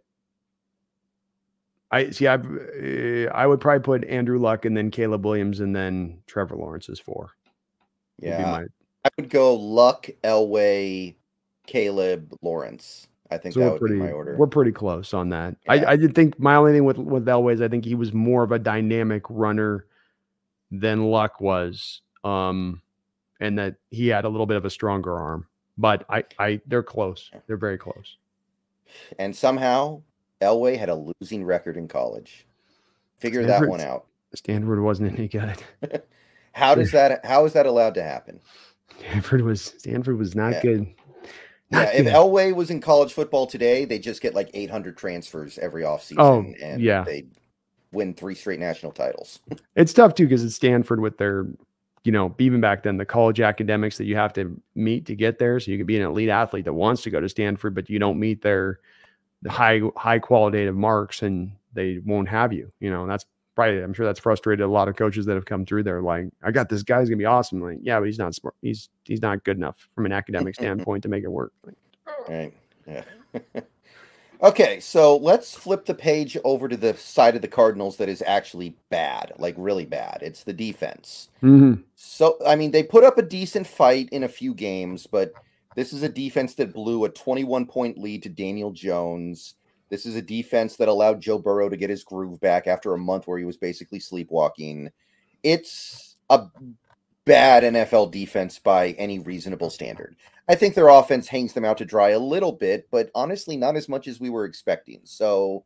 I see. I uh, I would probably put Andrew Luck and then Caleb Williams and then Trevor Lawrence is four. Yeah, my... I would go Luck, Elway, Caleb, Lawrence. I think so that would pretty, be my order. We're pretty close on that. Yeah. I, I did think my only thing with with Elway is I think he was more of a dynamic runner than Luck was, um, and that he had a little bit of a stronger arm. But I, I, they're close. They're very close. And somehow Elway had a losing record in college. Figure Stanford, that one out. Stanford wasn't any good. how does that? How is that allowed to happen? Stanford was Stanford was not yeah. good. Yeah, if Elway was in college football today, they just get like 800 transfers every offseason. Oh, and yeah. they win three straight national titles. it's tough too because it's Stanford with their, you know, even back then, the college academics that you have to meet to get there. So you could be an elite athlete that wants to go to Stanford, but you don't meet their the high high qualitative marks and they won't have you. You know, that's probably I'm sure that's frustrated a lot of coaches that have come through there. Like, I got this guy's gonna be awesome. Like, yeah, but he's not smart. He's he's not good enough from an academic standpoint to make it work. Like, right. Yeah. okay, so let's flip the page over to the side of the Cardinals that is actually bad, like really bad. It's the defense. Mm-hmm. So I mean, they put up a decent fight in a few games, but this is a defense that blew a 21 point lead to Daniel Jones this is a defense that allowed Joe Burrow to get his groove back after a month where he was basically sleepwalking. It's a bad NFL defense by any reasonable standard. I think their offense hangs them out to dry a little bit, but honestly, not as much as we were expecting. So,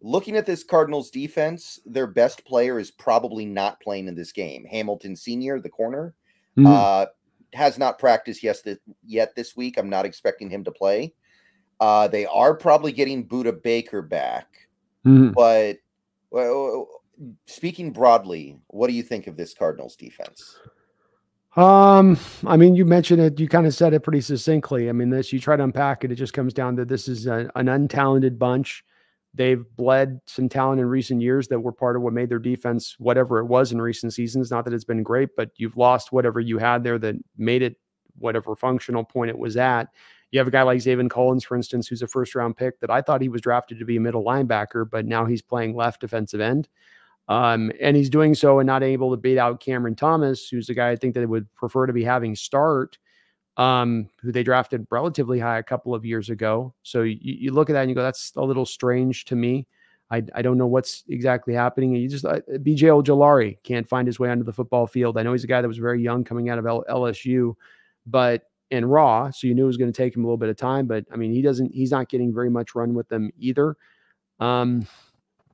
looking at this Cardinals defense, their best player is probably not playing in this game. Hamilton Sr., the corner, mm-hmm. uh, has not practiced yet this week. I'm not expecting him to play. Uh, they are probably getting Budda Baker back, mm-hmm. but well, speaking broadly, what do you think of this Cardinals defense? Um, I mean, you mentioned it. You kind of said it pretty succinctly. I mean, this you try to unpack it. It just comes down to this is a, an untalented bunch. They've bled some talent in recent years that were part of what made their defense whatever it was in recent seasons. Not that it's been great, but you've lost whatever you had there that made it whatever functional point it was at. You have a guy like Zaven Collins, for instance, who's a first round pick that I thought he was drafted to be a middle linebacker, but now he's playing left defensive end. Um, and he's doing so and not able to beat out Cameron Thomas, who's the guy I think that would prefer to be having start, um, who they drafted relatively high a couple of years ago. So you, you, look at that and you go, that's a little strange to me. I, I don't know what's exactly happening. You just uh, BJ Ojulari can't find his way onto the football field. I know he's a guy that was very young coming out of L- LSU, but and raw. So you knew it was going to take him a little bit of time, but I mean, he doesn't, he's not getting very much run with them either. Um,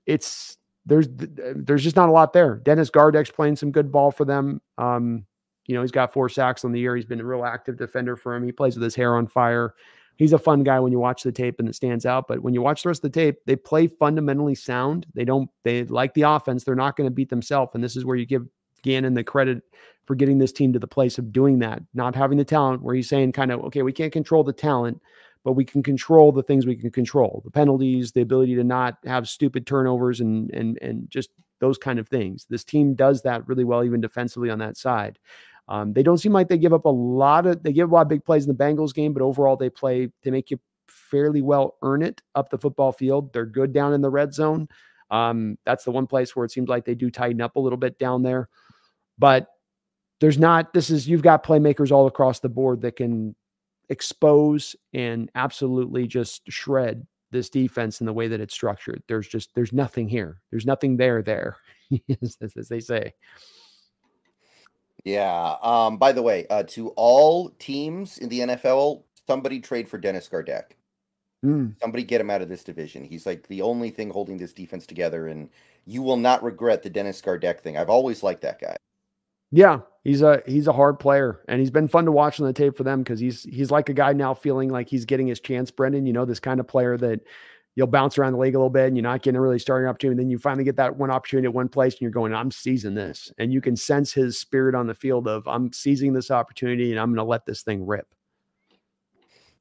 it's, there's, there's just not a lot there. Dennis Gardeck's playing some good ball for them. Um, you know, he's got four sacks on the year. He's been a real active defender for him. He plays with his hair on fire. He's a fun guy when you watch the tape and it stands out. But when you watch the rest of the tape, they play fundamentally sound. They don't, they like the offense. They're not going to beat themselves. And this is where you give Gannon the credit for getting this team to the place of doing that, not having the talent where he's saying kind of, okay, we can't control the talent, but we can control the things we can control, the penalties, the ability to not have stupid turnovers and and and just those kind of things. This team does that really well, even defensively on that side. Um, they don't seem like they give up a lot of they give a lot of big plays in the Bengals game, but overall they play they make you fairly well earn it up the football field. They're good down in the red zone. Um, that's the one place where it seems like they do tighten up a little bit down there. But there's not this is you've got playmakers all across the board that can expose and absolutely just shred this defense in the way that it's structured. There's just there's nothing here. There's nothing there there, as, they say. Yeah. Um. By the way, uh, to all teams in the NFL, somebody trade for Dennis Gardeck. Mm. Somebody get him out of this division. He's like the only thing holding this defense together, and you will not regret the Dennis Gardeck thing. I've always liked that guy. Yeah, he's a he's a hard player, and he's been fun to watch on the tape for them because he's he's like a guy now feeling like he's getting his chance. Brendan, you know, this kind of player that you'll bounce around the league a little bit and you're not getting a really starting opportunity. And then you finally get that one opportunity at one place and you're going, I'm seizing this. And you can sense his spirit on the field of I'm seizing this opportunity and I'm going to let this thing rip.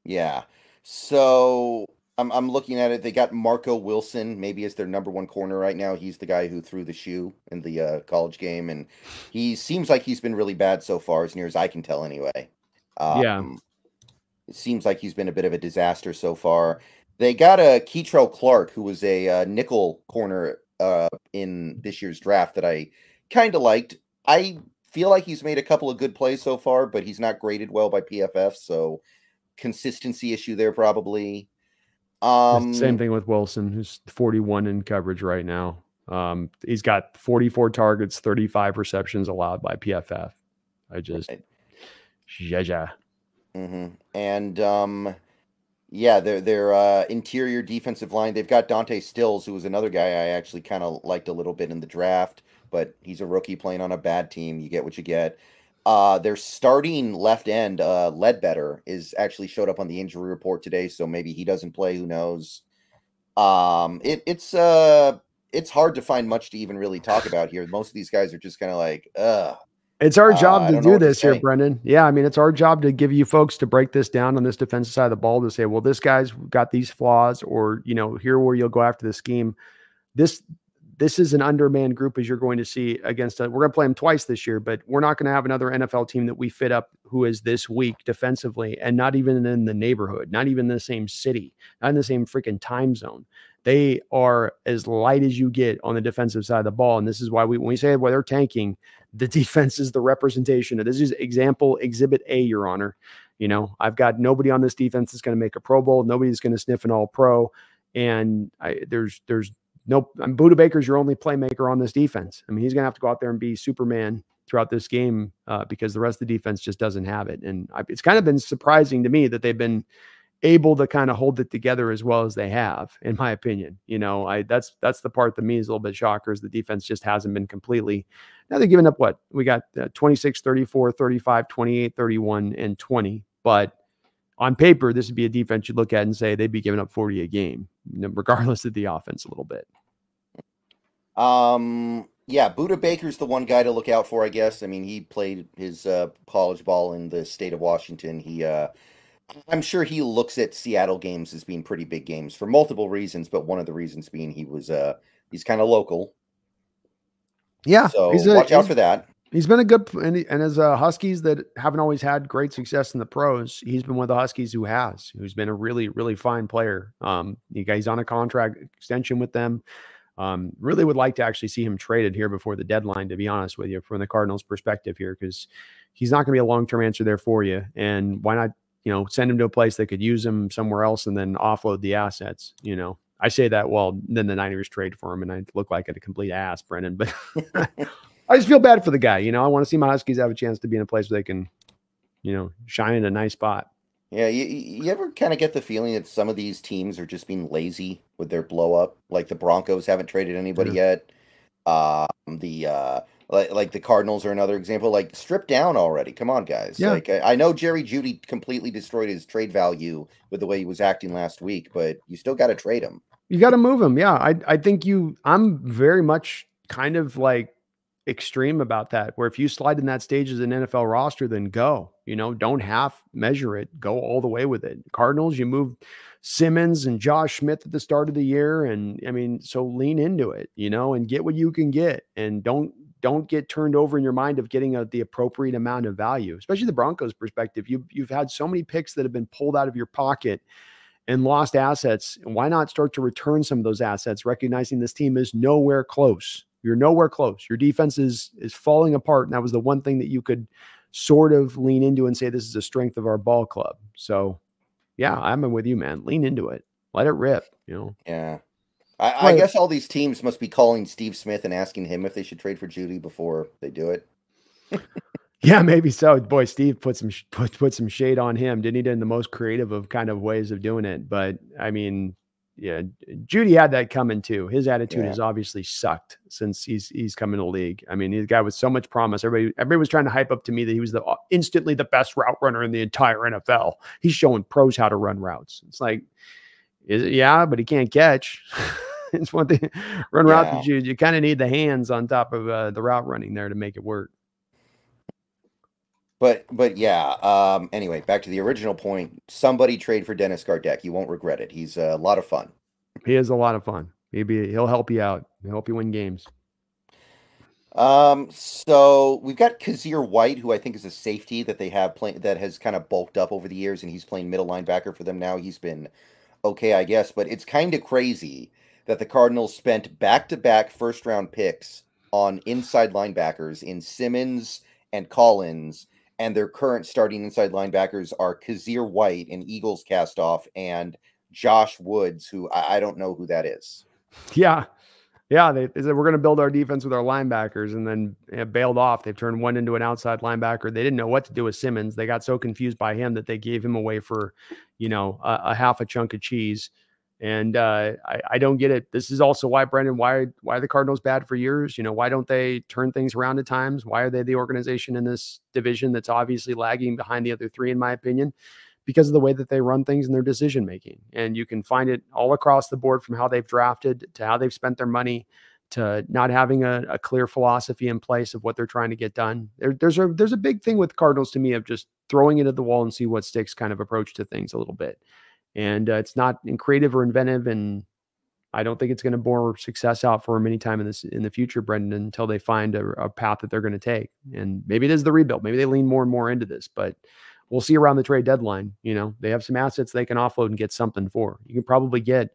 Yeah. So I'm I'm looking at it. They got Marco Wilson maybe as their number one corner right now. He's the guy who threw the shoe in the uh, college game, and he seems like he's been really bad so far, as near as I can tell, anyway. Um, yeah, it seems like he's been a bit of a disaster so far. They got a Kei'Trel Clark, who was a uh, nickel corner uh, in this year's draft that I kind of liked. I feel like he's made a couple of good plays so far, but he's not graded well by PFF, so consistency issue there probably. Um, Same thing with Wilson, who's 41 in coverage right now. Um, he's got 44 targets, 35 receptions allowed by PFF. I just, right. yeah, mm-hmm. And um, yeah, their their uh, interior defensive line. They've got Dante Stills, who was another guy I actually kind of liked a little bit in the draft, but he's a rookie playing on a bad team. You get what you get. Uh, their starting left end, uh, Ledbetter, is actually showed up on the injury report today, so maybe he doesn't play. Who knows? Um, it, it's uh, it's hard to find much to even really talk about here. Most of these guys are just kind of like, ugh. It's our job uh, to do this here, Brendan. Yeah, I mean, it's our job to give you folks to break this down on this defensive side of the ball to say, well, this guy's got these flaws, or you know, here where you'll go after the scheme. This this is an undermanned group as you're going to see against a, we're going to play them twice this year but we're not going to have another nfl team that we fit up who is this weak defensively and not even in the neighborhood not even in the same city not in the same freaking time zone. They are as light as you get on the defensive side of the ball and this is why we when we say why they're tanking the defense is the representation of this is example exhibit a your honor. You know i've got nobody on this defense that's going to make a pro bowl nobody's going to sniff an all pro and I, there's there's no, I mean, Budda Baker's your only playmaker on this defense. I mean, he's going to have to go out there and be Superman throughout this game uh, because the rest of the defense just doesn't have it. And I, it's kind of been surprising to me that they've been able to kind of hold it together as well as they have, in my opinion. You know, I that's that's the part that me is a little bit shockers. The defense just hasn't been completely. Now they're giving up what we got uh, 26, 34, 35, 28, 31, and 20. But on paper, this would be a defense you look at and say they'd be giving up 40 a game, regardless of the offense a little bit. Um, yeah, Budda Baker's the one guy to look out for, I guess. I mean, he played his uh, college ball in the state of Washington. He, uh, I'm sure he looks at Seattle games as being pretty big games for multiple reasons, but one of the reasons being he was, uh, he's kind of local. Yeah, so a, watch out for that. He's been a good and, and as uh, Huskies that haven't always had great success in the pros, he's been one of the Huskies who has, who's been a really really fine player. Um, he's on a contract extension with them. Um, really would like to actually see him traded here before the deadline, to be honest with you, from the Cardinals' perspective here, because he's not going to be a long term answer there for you. And why not, you know, send him to a place that could use him somewhere else and then offload the assets, you know? I say that well, then the Niners trade for him, and I look like a complete ass, Brendan. But I just feel bad for the guy. You know, I want to see my Huskies have a chance to be in a place where they can, you know, shine in a nice spot. Yeah, you, you ever kind of get the feeling that some of these teams are just being lazy with their blow up? Like the Broncos haven't traded anybody yeah. yet. Um, the uh, like, like the Cardinals are another example. Like strip down already. Come on, guys. Yeah. Like I, I know Jerry Jeudy completely destroyed his trade value with the way he was acting last week, but you still got to trade him. You got to move him. Yeah, I I think you. I'm very much kind of like extreme about that. Where if you slide in that stage as an NFL roster, then go. You know, don't half measure it. Go all the way with it. Cardinals, you move Simmons and Josh Smith at the start of the year, and I mean, so lean into it. You know, and get what you can get, and don't don't get turned over in your mind of getting a, the appropriate amount of value, especially the Broncos' perspective. You you've had so many picks that have been pulled out of your pocket and lost assets. Why not start to return some of those assets, recognizing this team is nowhere close you're nowhere close. Your defense is is falling apart. And that was the one thing that you could sort of lean into and say this is a strength of our ball club. So yeah, I'm with you, man. Lean into it. Let it rip, you know. Yeah. I, I guess all these teams must be calling Steve Smith and asking him if they should trade for Jeudy before they do it. yeah, maybe so. Boy, Steve put some put put some shade on him. Didn't he? In the most creative of kind of ways of doing it. But I mean, yeah, Jeudy had that coming too. His attitude yeah. has obviously sucked since he's he's come in the league. I mean, he's a guy with so much promise. Everybody everybody was trying to hype up to me that he was the uh, instantly the best route runner in the entire NFL. He's showing pros how to run routes. It's like, is it? Yeah, but he can't catch. it's one thing. Run yeah. routes, you you kind of need the hands on top of uh, the route running there to make it work. But but yeah. Um, anyway, back to the original point. Somebody trade for Dennis Gardeck. You won't regret it. He's a lot of fun. He is a lot of fun. Maybe he'll help you out. He'll help you win games. Um, so we've got Kyzir White, who I think is a safety that they have playing that has kind of bulked up over the years, and he's playing middle linebacker for them now. He's been okay, I guess, but it's kind of crazy that the Cardinals spent back to back first round picks on inside linebackers in Simmons and Collins and their current starting inside linebackers are Kyzir White, an Eagles castoff, and Josh Woods, who I, I don't know who that is. Yeah. Yeah, they, they said we're going to build our defense with our linebackers, and then it bailed off. They've turned one into an outside linebacker. They didn't know what to do with Simmons. They got so confused by him that they gave him away for, you know, a, a half a chunk of cheese. And uh, I, I, don't get it. This is also why Brendan, why why the Cardinals bad for years? You know, why don't they turn things around at times? Why are they the organization in this division that's obviously lagging behind the other three, in my opinion? Because of the way that they run things and their decision making. And you can find it all across the board from how they've drafted to how they've spent their money to not having a, a clear philosophy in place of what they're trying to get done. There, there's a there's a big thing with Cardinals to me of just throwing it at the wall and see what sticks kind of approach to things a little bit and uh, it's not creative or inventive and I don't think it's going to bore success out for them anytime in this in the future, Brendan, until they find a, a path that they're going to take. And maybe it is the rebuild. Maybe they lean more and more into this, but we'll see around the trade deadline. You know, they have some assets they can offload and get something for. You can probably get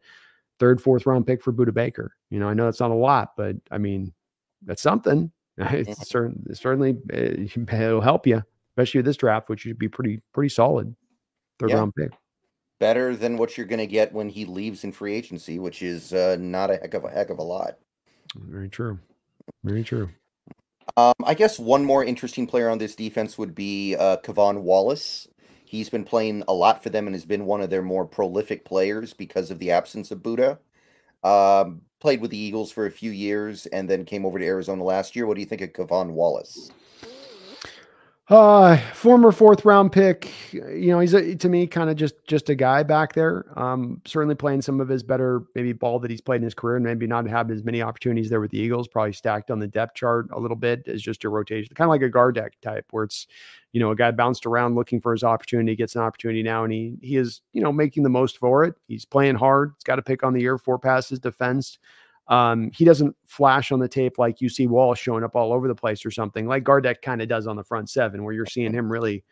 third, fourth round pick for Budda Baker. You know, I know that's not a lot, but I mean, that's something. It's certain, certainly eh, it'll help you, especially with this draft, which should be pretty pretty solid third yeah. round pick better than what you're going to get when he leaves in free agency, which is uh, not a heck of a heck of a lot. Very true. Very true. Um, I guess one more interesting player on this defense would be uh, Wallace. He's been playing a lot for them and has been one of their more prolific players because of the absence of Budda. Um, played with the Eagles for a few years and then came over to Arizona last year. What do you think of K'Von Wallace? Uh, former fourth round pick. You know, he's a, to me kind of just just a guy back there. Um, certainly playing some of his better maybe ball that he's played in his career, and maybe not having as many opportunities there with the Eagles. Probably stacked on the depth chart a little bit as just a rotation, kind of like a Gardeck type, where it's you know a guy bounced around looking for his opportunity, gets an opportunity now, and he he is you know making the most for it. He's playing hard. He's got to pick on the year, four passes defensed. Um, he doesn't flash on the tape like you see Wall showing up all over the place or something like Gardeck kind of does on the front seven, where you're seeing him really,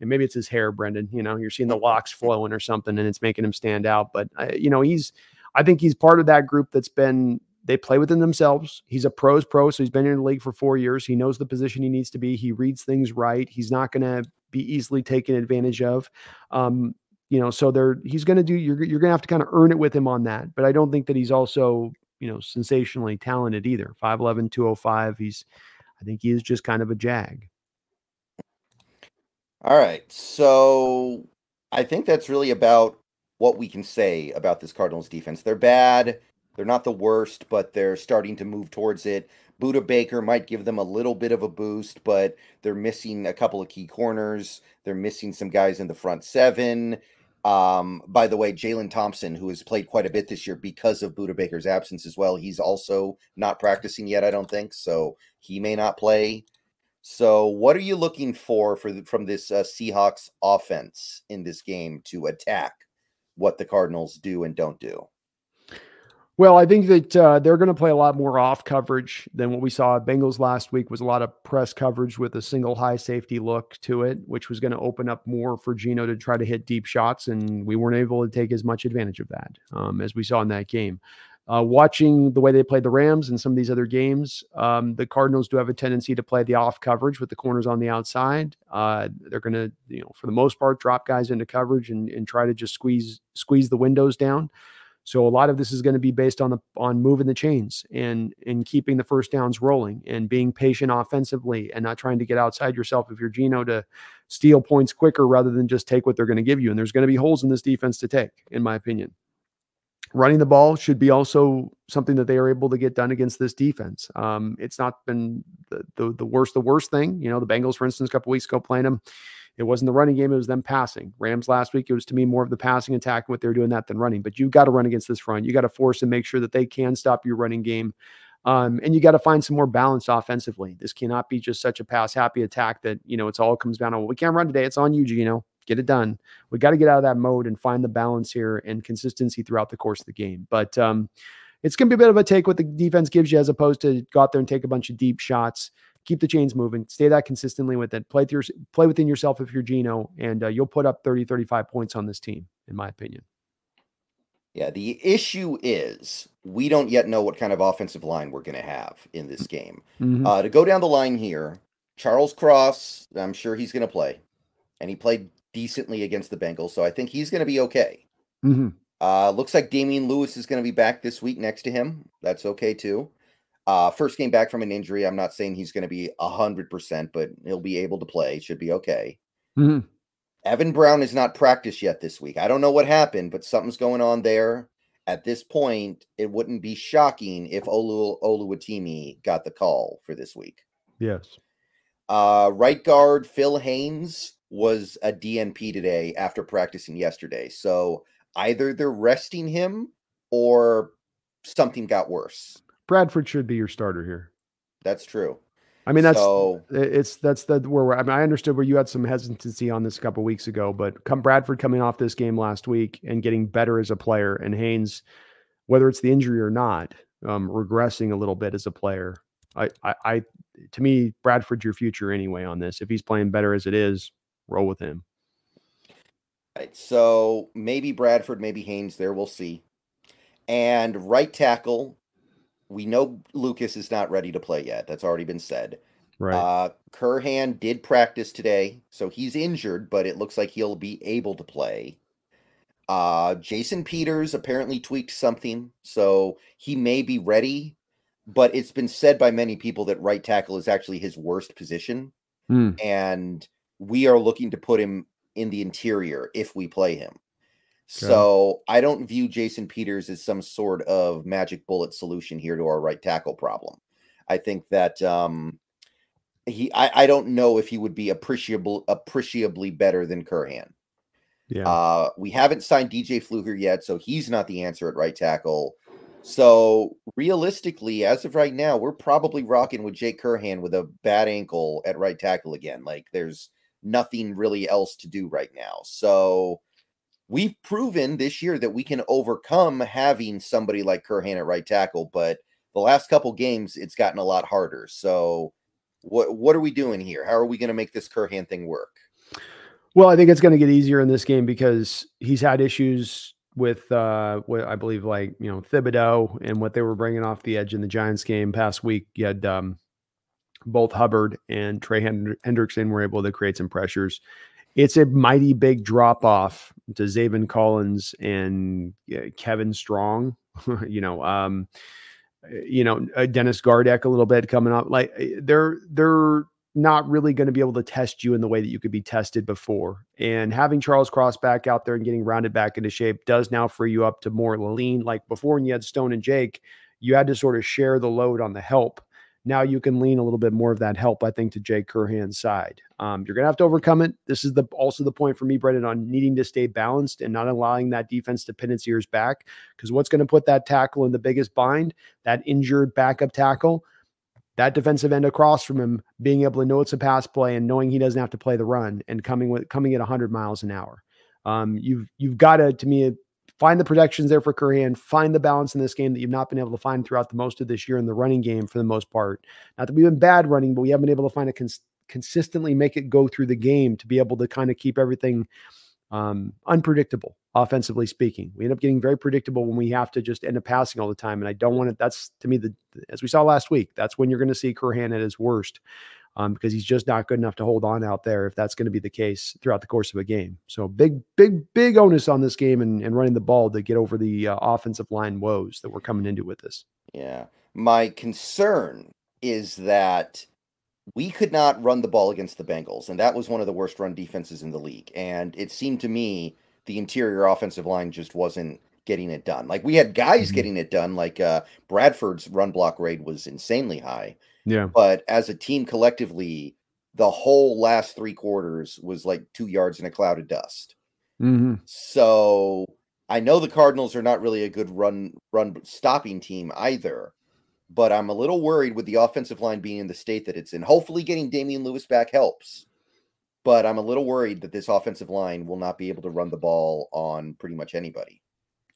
and maybe it's his hair, Brendan. You know, you're seeing the locks flowing or something, and it's making him stand out. But uh, you know, he's, I think he's part of that group that's been they play within themselves. He's a pros pro, so he's been in the league for four years. He knows the position he needs to be. He reads things right. He's not going to be easily taken advantage of. Um, you know, so they're he's going to do. You're you're going to have to kind of earn it with him on that. But I don't think that he's also you know, sensationally talented either. 5'11, 205. He's, I think he is just kind of a jag. All right. So I think that's really about what we can say about this Cardinals defense. They're bad. They're not the worst, but they're starting to move towards it. Budda Baker might give them a little bit of a boost, but they're missing a couple of key corners. They're missing some guys in the front seven Um, by the way, Jalen Thompson, who has played quite a bit this year because of Budda Baker's absence as well, he's also not practicing yet, I don't think. So he may not play. So, what are you looking for, for the, from this uh, Seahawks offense in this game to attack what the Cardinals do and don't do? Well, I think that uh, they're going to play a lot more off coverage than what we saw Bengals last week. Was a lot of press coverage with a single high safety look to it, which was going to open up more for Geno to try to hit deep shots, and we weren't able to take as much advantage of that um, as we saw in that game. Uh, watching the way they played the Rams and some of these other games, um, the Cardinals do have a tendency to play the off coverage with the corners on the outside. Uh, they're going to, you know, for the most part, drop guys into coverage and, and try to just squeeze squeeze the windows down. So a lot of this is going to be based on the on moving the chains and and keeping the first downs rolling and being patient offensively and not trying to get outside yourself if you're Geno to steal points quicker rather than just take what they're going to give you. And there's going to be holes in this defense to take, in my opinion. Running the ball should be also something that they are able to get done against this defense. Um, it's not been the, the, the worst the worst thing. You know, the Bengals, for instance, a couple weeks ago playing them it wasn't the running game, it was them passing. Rams last week, it was to me more of the passing attack, what they're doing that than running. But you got to run against this front. You got to force and make sure that they can stop your running game. Um, and you got to find some more balance offensively. This cannot be just such a pass happy attack that, you know, it's all comes down to, well, we can't run today. It's on you, know, get it done. We got to get out of that mode and find the balance here and consistency throughout the course of the game. But um, it's going to be a bit of a take what the defense gives you as opposed to go out there and take a bunch of deep shots keep the chains moving, stay that consistently with it, play through, play within yourself if you're Geno, and uh, you'll put up 30, 35 points on this team, in my opinion. Yeah, the issue is we don't yet know what kind of offensive line we're going to have in this game. Mm-hmm. Uh, to go down the line here, Charles Cross, I'm sure he's going to play, and he played decently against the Bengals, so I think he's going to be okay. Mm-hmm. Uh, looks like Damien Lewis is going to be back this week next to him. That's okay too. Uh, first game back from an injury. I'm not saying he's going to be a hundred percent, but he'll be able to play. Should be okay. Mm-hmm. Evan Brown is not practiced yet this week. I don't know what happened, but something's going on there. At this point, it wouldn't be shocking if Olu Oluwatimi got the call for this week. Yes. Uh, right guard Phil Haynes was a DNP today after practicing yesterday. So either they're resting him or something got worse. Bradford should be your starter here. That's true. I mean, that's so, it's that's the where we're. I mean, I understood where you had some hesitancy on this a couple weeks ago, but come Bradford coming off this game last week and getting better as a player, and Haynes, whether it's the injury or not, um, regressing a little bit as a player. I, I, I, to me, Bradford's your future anyway on this. If he's playing better as it is, roll with him. Right. So maybe Bradford, maybe Haynes. There, we'll see. And right tackle, we know Lucas is not ready to play yet. That's already been said. Right. Uh, Curhan did practice today, so he's injured, but it looks like he'll be able to play. Uh, Jason Peters apparently tweaked something, so he may be ready. But it's been said by many people that right tackle is actually his worst position, mm. and we are looking to put him in the interior if we play him. So I don't view Jason Peters as some sort of magic bullet solution here to our right tackle problem. I think that um, he I, I don't know if he would be appreciable appreciably better than Curhan. Yeah. Uh, we haven't signed DJ Fluker yet, so he's not the answer at right tackle. So realistically, as of right now, we're probably rocking with Jake Curhan with a bad ankle at right tackle again. Like there's nothing really else to do right now. So we've proven this year that we can overcome having somebody like Curhan at right tackle, but the last couple games it's gotten a lot harder. So what what are we doing here? How are we going to make this Curhan thing work? Well, I think it's going to get easier in this game because he's had issues with uh what I believe like, you know, Thibodeaux and what they were bringing off the edge in the Giants game past week. You had um both Hubbard and Trey Hendrickson were able to create some pressures it's a mighty big drop off to Zaven Collins and uh, Kevin Strong. you know, um, eh, you know uh, Dennis Gardeck a little bit coming up. Like eh, they're they're not really going to be able to test you in the way that you could be tested before. And having Charles Cross back out there and getting rounded back into shape does now free you up to more lean. Like before, when you had Stone and Jake, you had to sort of share the load on the help. Now you can lean a little bit more of that help, I think, to Jake Curhan's side. Um, you're going to have to overcome it. This is the also the point for me, Brendan, on needing to stay balanced and not allowing that defense to pin its ears back. Because what's going to put that tackle in the biggest bind, that injured backup tackle, that defensive end across from him being able to know it's a pass play and knowing he doesn't have to play the run and coming with coming at 100 miles an hour. Um, you've you've got to to me find the protections there for Curhan, find the balance in this game that you've not been able to find throughout the most of this year in the running game for the most part. Not that we've been bad running, but we haven't been able to find a cons- consistently make it go through the game to be able to kind of keep everything um, unpredictable, offensively speaking. We end up getting very predictable when we have to just end up passing all the time. And I don't want it. That's to me, the as we saw last week, that's when you're going to see Curhan at his worst um, because he's just not good enough to hold on out there if that's going to be the case throughout the course of a game. So big, big, big onus on this game and, and running the ball to get over the uh, offensive line woes that we're coming into with this. Yeah. My concern is that we could not run the ball against the Bengals, and that was one of the worst run defenses in the league. And it seemed to me the interior offensive line just wasn't getting it done. Like we had guys mm-hmm. getting it done, like uh, Bradford's run block rate was insanely high. Yeah. But as a team collectively, the whole last three quarters was like two yards in a cloud of dust. Mm-hmm. So I know the Cardinals are not really a good run run stopping team either, but I'm a little worried with the offensive line being in the state that it's in. Hopefully, getting Damien Lewis back helps, but I'm a little worried that this offensive line will not be able to run the ball on pretty much anybody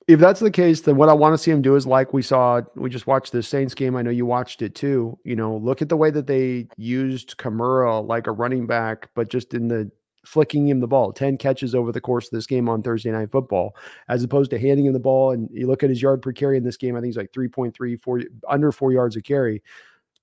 if that's the case, then what I want to see him do is like we saw, we just watched the Saints game. I know you watched it too. You know, look at the way that they used Kamara like a running back, but just in the flicking him the ball, 10 catches over the course of this game on Thursday night football, as opposed to handing him the ball. And you look at his yard per carry in this game, I think he's like 3.3, four, under four yards a carry.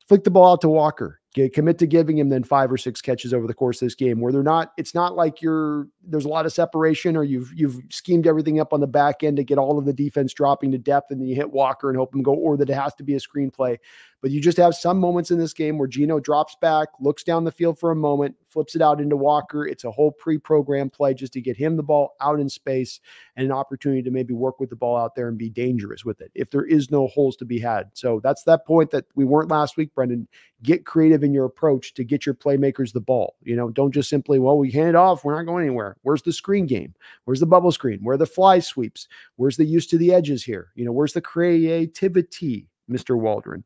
Flick the ball out to Walker. Get, commit to giving him then five or six catches over the course of this game where they're not it's not like you're there's a lot of separation or you've you've schemed everything up on the back end to get all of the defense dropping to depth and then you hit Walker and hope him go or that it has to be a screenplay but you just have some moments in this game where Geno drops back looks down the field for a moment flips it out into Walker it's a whole pre-programmed play just to get him the ball out in space and an opportunity to maybe work with the ball out there and be dangerous with it if there is no holes to be had so that's that point that we weren't last week Brendan get creative in your approach to get your playmakers the ball. You know, don't just simply, well, we hand it off, we're not going anywhere. Where's the screen game? Where's the bubble screen? Where are the fly sweeps? Where's the use to the edges here? You know, where's the creativity, Mr. Waldron?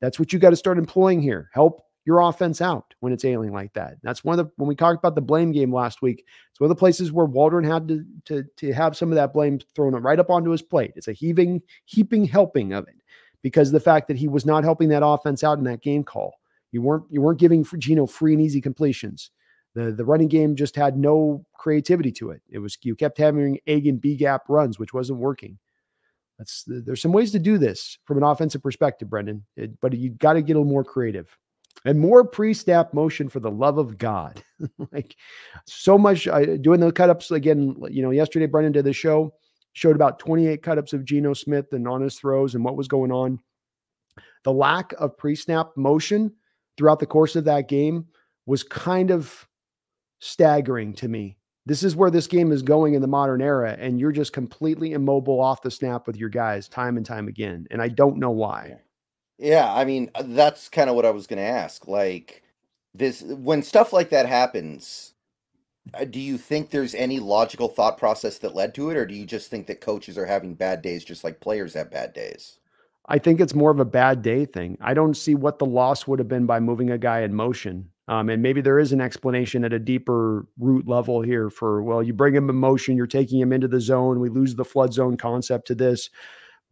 That's what you got to start employing here. Help your offense out when it's ailing like that. That's one of the when we talked about the blame game last week. It's one of the places where Waldron had to to to have some of that blame thrown right up onto his plate. It's a heaving, heaping helping of it because the fact that he was not helping that offense out in that game call. You weren't you weren't giving Geno free and easy completions. The the running game just had no creativity to it. It was you kept having A and B gap runs, which wasn't working. That's there's some ways to do this from an offensive perspective, Brendan. It, but you got to get a little more creative and more pre-snap motion for the love of God. like so much uh, doing the cut-ups again. You know, yesterday Brendan did the show showed about 28 cut-ups of Geno Smith and on his throws and what was going on. The lack of pre-snap motion throughout the course of that game was kind of staggering to me. This is where this game is going in the modern era, and you're just completely immobile off the snap with your guys time and time again. And I don't know why. Yeah, I mean, uh, that's kind of what I was going to ask. Like, this, when stuff like that happens, uh, do you think there's any logical thought process that led to it, or do you just think that coaches are having bad days just like players have bad days? I think it's more of a bad day thing. I don't see what the loss would have been by moving a guy in motion. Um, and maybe there is an explanation at a deeper root level here for, well, you bring him in motion, you're taking him into the zone. We lose the flood zone concept to this.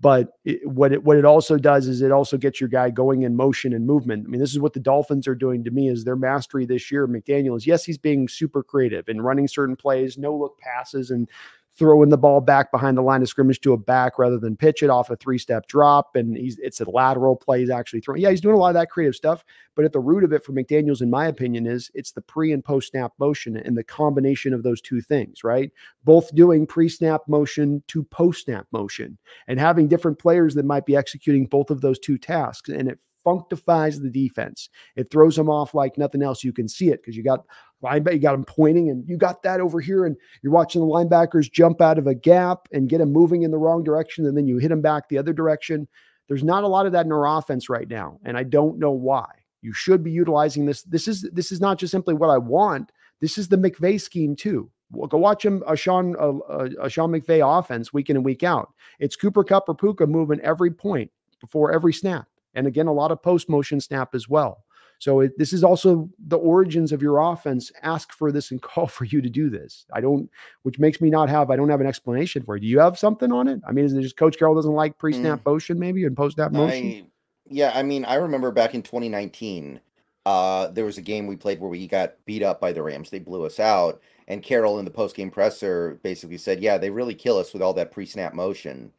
But it, what it what it also does is it also gets your guy going in motion and movement. I mean, this is what the Dolphins are doing to me is their mastery this year. McDaniel is yes, he's being super creative and running certain plays, no look passes, and throwing the ball back behind the line of scrimmage to a back rather than pitch it off a three step drop. And he's it's a lateral play. He's actually throwing. Yeah, he's doing a lot of that creative stuff. But at the root of it for McDaniels, in my opinion, is it's the pre and post snap motion and the combination of those two things, right? Both doing pre snap motion to post snap motion and having different players that might be executing both of those two tasks. And it functifies the defense. It throws them off like nothing else. You can see it because you got linebacker, you got him pointing, and you got that over here, and you're watching the linebackers jump out of a gap and get them moving in the wrong direction, and then you hit them back the other direction. There's not a lot of that in our offense right now, and I don't know why. You should be utilizing this. This is this is not just simply what I want. This is the McVay scheme too. Go watch him a uh, Sean a, a Sean McVay offense week in and week out. It's Cooper Kupp or Puka moving every point before every snap, and again a lot of post motion snap as well. So it, this is also the origins of your offense. Ask for this and call for you to do this. I don't, which makes me not have. I don't have an explanation for it. Do you have something on it? I mean, is it just Coach Carroll doesn't like pre-snap mm. motion maybe and post-snap motion? I, yeah, I mean, I remember back in 2019, uh, there was a game we played where we got beat up by the Rams. They blew us out, and Carroll in the post-game presser basically said, "Yeah, they really kill us with all that pre-snap motion."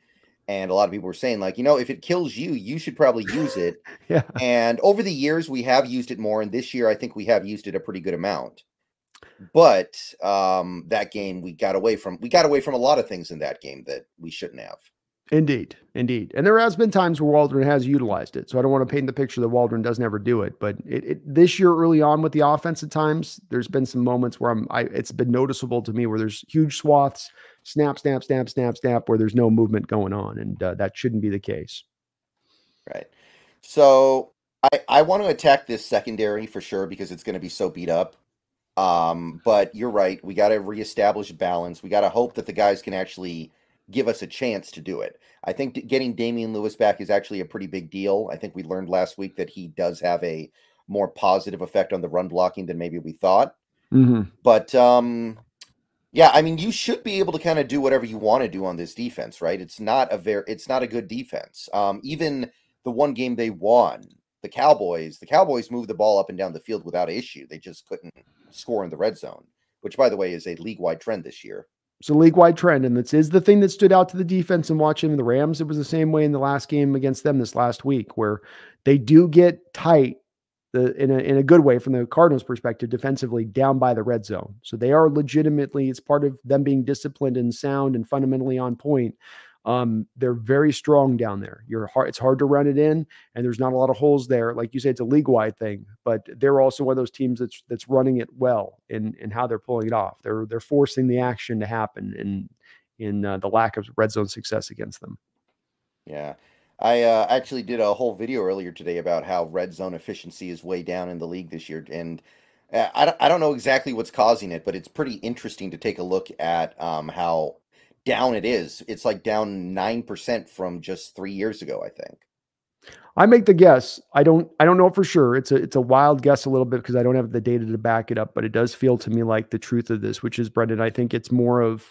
And a lot of people were saying like you know if it kills you you should probably use it. Yeah. And over the years we have used it more and this year i think we have used it a pretty good amount. But um that game we got away from we got away from a lot of things in that game that we shouldn't have. Indeed indeed. And there has been times where waldron has utilized it so i don't want to paint the picture that waldron doesn't ever do it but it, it this year early on with the offense at times there's been some moments where i'm I, it's been noticeable to me where there's huge swaths snap, snap, snap, snap, snap, where there's no movement going on. And uh, that shouldn't be the case. Right. So I, I want to attack this secondary for sure because it's going to be so beat up. Um, but you're right. We got to reestablish balance. We got to hope that the guys can actually give us a chance to do it. I think getting Damien Lewis back is actually a pretty big deal. I think we learned last week that he does have a more positive effect on the run blocking than maybe we thought. Mm-hmm. But um, yeah, I mean, you should be able to kind of do whatever you want to do on this defense, right? It's not a very, it's not a good defense. Um, even the one game they won, the Cowboys, the Cowboys moved the ball up and down the field without issue. They just couldn't score in the red zone, which, by the way, is a league wide trend this year. It's a league wide trend, and this is the thing that stood out to the defense and watching the Rams. It was the same way in the last game against them this last week, where they do get tight the in a in a good way from the Cardinals' perspective, defensively down by the red zone. So they are legitimately, it's part of them being disciplined and sound and fundamentally on point. Um, they're very strong down there. You're hard, it's hard to run it in, and there's not a lot of holes there. Like you say, it's a league wide thing, but they're also one of those teams that's that's running it well in in how they're pulling it off. They're they're forcing the action to happen in in uh, the lack of red zone success against them. Yeah. I uh, actually did a whole video earlier today about how red zone efficiency is way down in the league this year, and uh, I don't, I don't know exactly what's causing it, but it's pretty interesting to take a look at um, how down it is. It's like down nine percent from just three years ago, I think. I make the guess. I don't. I don't know for sure. It's a it's a wild guess a little bit because I don't have the data to back it up. But it does feel to me like the truth of this, which is Brendan. I think it's more of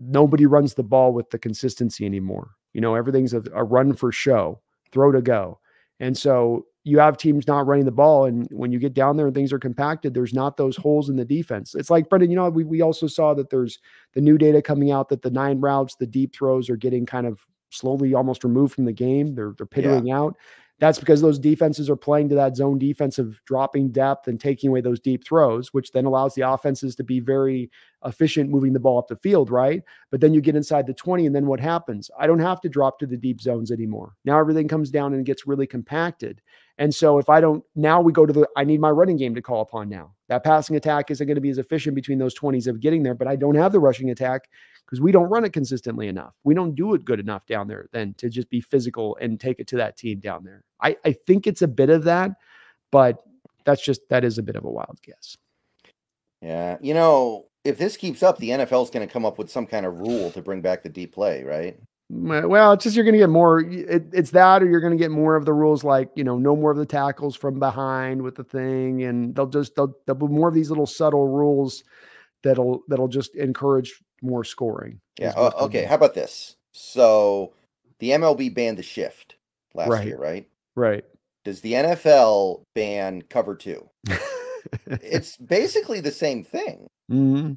nobody runs the ball with the consistency anymore. You know, everything's a, a run for show, throw to go. And so you have teams not running the ball. And when you get down there and things are compacted, there's not those holes in the defense. It's like, Brendan, you know, we, we also saw that there's the new data coming out that the nine routes, the deep throws are getting kind of slowly almost removed from the game. They're, they're pittering yeah. out. That's because those defenses are playing to that zone defense of dropping depth and taking away those deep throws, which then allows the offenses to be very efficient moving the ball up the field, right? But then you get inside the 20, and then what happens? I don't have to drop to the deep zones anymore. Now everything comes down and gets really compacted. And so if I don't, now we go to the, I need my running game to call upon now. That passing attack isn't going to be as efficient between those 20s of getting there, but I don't have the rushing attack because we don't run it consistently enough. We don't do it good enough down there then to just be physical and take it to that team down there. I, I think it's a bit of that, but that's just that is a bit of a wild guess. Yeah. You know, if this keeps up, the NFL is going to come up with some kind of rule to bring back the deep play, right? Well, it's just you're going to get more. It, it's that, or you're going to get more of the rules, like you know, no more of the tackles from behind with the thing, and they'll just they'll, they'll be more of these little subtle rules that'll that'll just encourage more scoring. Yeah. Uh, okay. How about this? So the MLB banned the shift last right. year, right? Right. Does the NFL ban cover two? it's basically the same thing. Mm-hmm.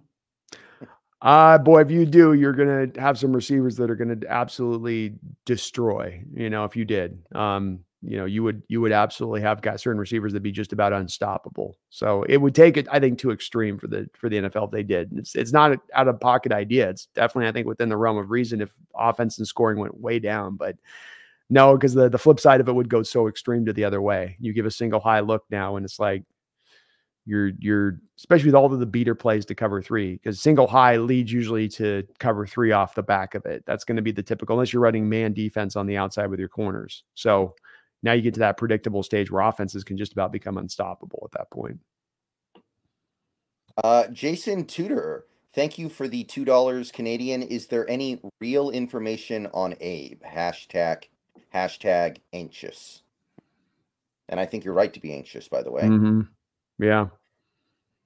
Uh boy, if you do, you're gonna have some receivers that are gonna absolutely destroy. You know, if you did. Um, you know, you would you would absolutely have got certain receivers that be just about unstoppable. So it would take it, I think, too extreme for the for the NFL if they did. It's it's not an out of pocket idea. It's definitely, I think, within the realm of reason if offense and scoring went way down. But no, because the the flip side of it would go so extreme to the other way. You give a single high look now, and it's like You're you're especially with all of the beater plays to cover three because single high leads usually to cover three off the back of it. That's going to be the typical unless you're running man defense on the outside with your corners. So now you get to that predictable stage where offenses can just about become unstoppable at that point. Uh, Jason Tudor, thank you for the two dollars Canadian. Is there any real information on Abe? Hashtag hashtag anxious. And I think you're right to be anxious, by the way. Mm-hmm. Yeah.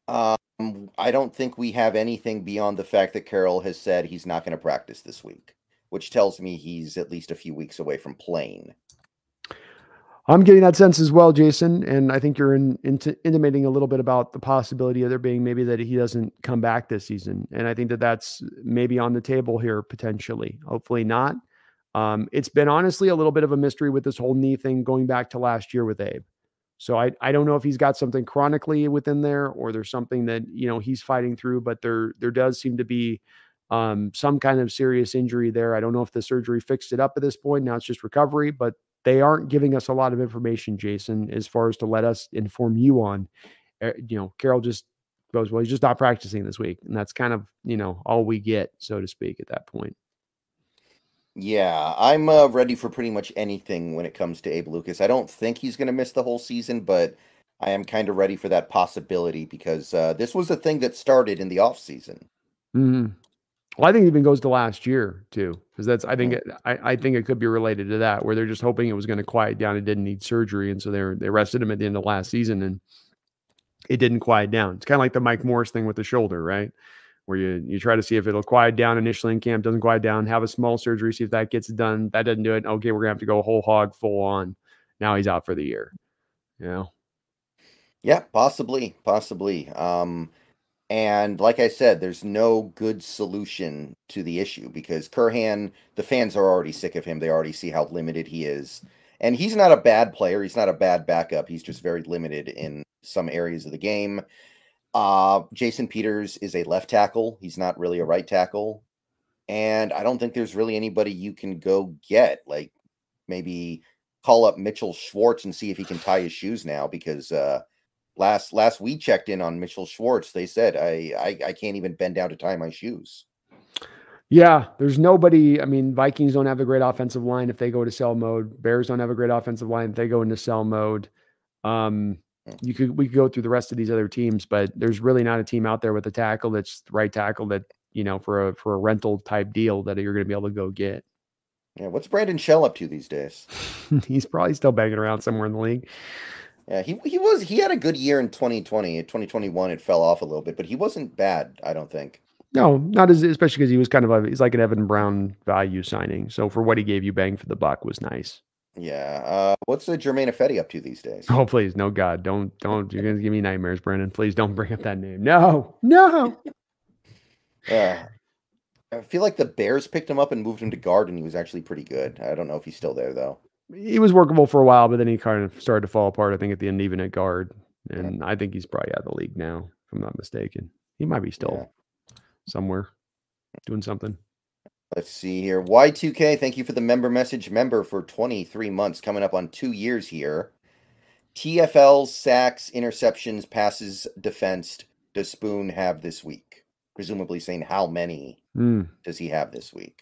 Um, I don't think we have anything beyond the fact that Carroll has said he's not going to practice this week, which tells me he's at least a few weeks away from playing. I'm getting that sense as well, Jason. And I think you're in, into, intimating a little bit about the possibility of there being maybe that he doesn't come back this season. And I think that that's maybe on the table here potentially. Hopefully not. Um, it's been honestly a little bit of a mystery with this whole knee thing going back to last year with Abe. So I, I don't know if he's got something chronically within there or there's something that you know he's fighting through, but there there does seem to be um, some kind of serious injury there. I don't know if the surgery fixed it up at this point. Now it's just recovery, but they aren't giving us a lot of information, Jason, as far as to let us inform you on. Uh, you know, Carroll just goes, well, he's just not practicing this week, and that's kind of you know all we get, so to speak, at that point. Yeah, I'm uh, ready for pretty much anything when it comes to Abe Lucas. I don't think he's going to miss the whole season, but I am kind of ready for that possibility because uh, this was a thing that started in the off season. Mm-hmm. Well, I think it even goes to last year too, because that's I think it, I, I think it could be related to that, where they're just hoping it was going to quiet down. It didn't need surgery, and so they they rested him at the end of last season, and it didn't quiet down. It's kind of like the Mike Morris thing with the shoulder, right? where you you try to see if it'll quiet down initially in camp, doesn't quiet down, have a small surgery, see if that gets done. That doesn't do it. Okay, we're gonna have to go whole hog, full on. Now he's out for the year. You know. Yeah, possibly, possibly. Um, and like I said, there's no good solution to the issue because Curhan, the fans are already sick of him. They already see how limited he is. And he's not a bad player. He's not a bad backup. He's just very limited in some areas of the game. Uh, Jason Peters is a left tackle. He's not really a right tackle. And I don't think there's really anybody you can go get. Like maybe call up Mitchell Schwartz and see if he can tie his shoes now because uh last last we checked in on Mitchell Schwartz, they said I, I I can't even bend down to tie my shoes. Yeah, there's nobody. I mean, Vikings don't have a great offensive line if they go to sell mode. Bears don't have a great offensive line if they go into sell mode. Um, you could we could go through the rest of these other teams, but there's really not a team out there with a tackle that's right tackle that you know for a for a rental type deal that you're going to be able to go get. Yeah, what's Brandon Shell up to these days? He's probably still banging around somewhere in the league. Yeah, he he was he had a good year in 2020. In 2021, it fell off a little bit, but he wasn't bad. I don't think. No, not as especially because he was kind of a he's like an Evan Brown value signing. So for what he gave you, bang for the buck was nice. Yeah. Uh, what's the Germain Ifedi up to these days? Oh, please, no, God, don't, don't. You're gonna give me nightmares, Brendan. Please don't bring up that name. No, no. Yeah. I feel like the Bears picked him up and moved him to guard, and he was actually pretty good. I don't know if he's still there though. He was workable for a while, but then he kind of started to fall apart. I think at the end, even at guard, and yeah. I think he's probably out of the league now, if I'm not mistaken. He might be still yeah. somewhere doing something. Let's see here. Y2K, thank you for the member message. Member for 23 months, coming up on two years here. TFL sacks, interceptions, passes, defense does Spoon have this week? Presumably saying how many mm. does he have this week?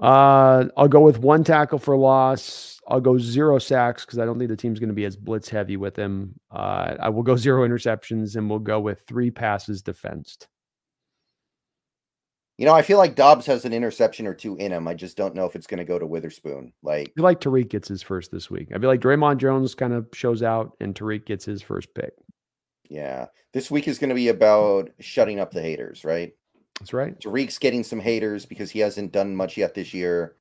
Uh, I'll go with one tackle for loss. I'll go zero sacks because I don't think the team's going to be as blitz heavy with him. Uh, I will go zero interceptions and we'll go with three passes defensed. You know, I feel like Dobbs has an interception or two in him. I just don't know if it's going to go to Witherspoon. Like, I feel like Tariq gets his first this week. I feel like Dre'Mont Jones kind of shows out and Tariq gets his first pick. Yeah. This week is going to be about shutting up the haters, right? That's right. Tariq's getting some haters because he hasn't done much yet this year.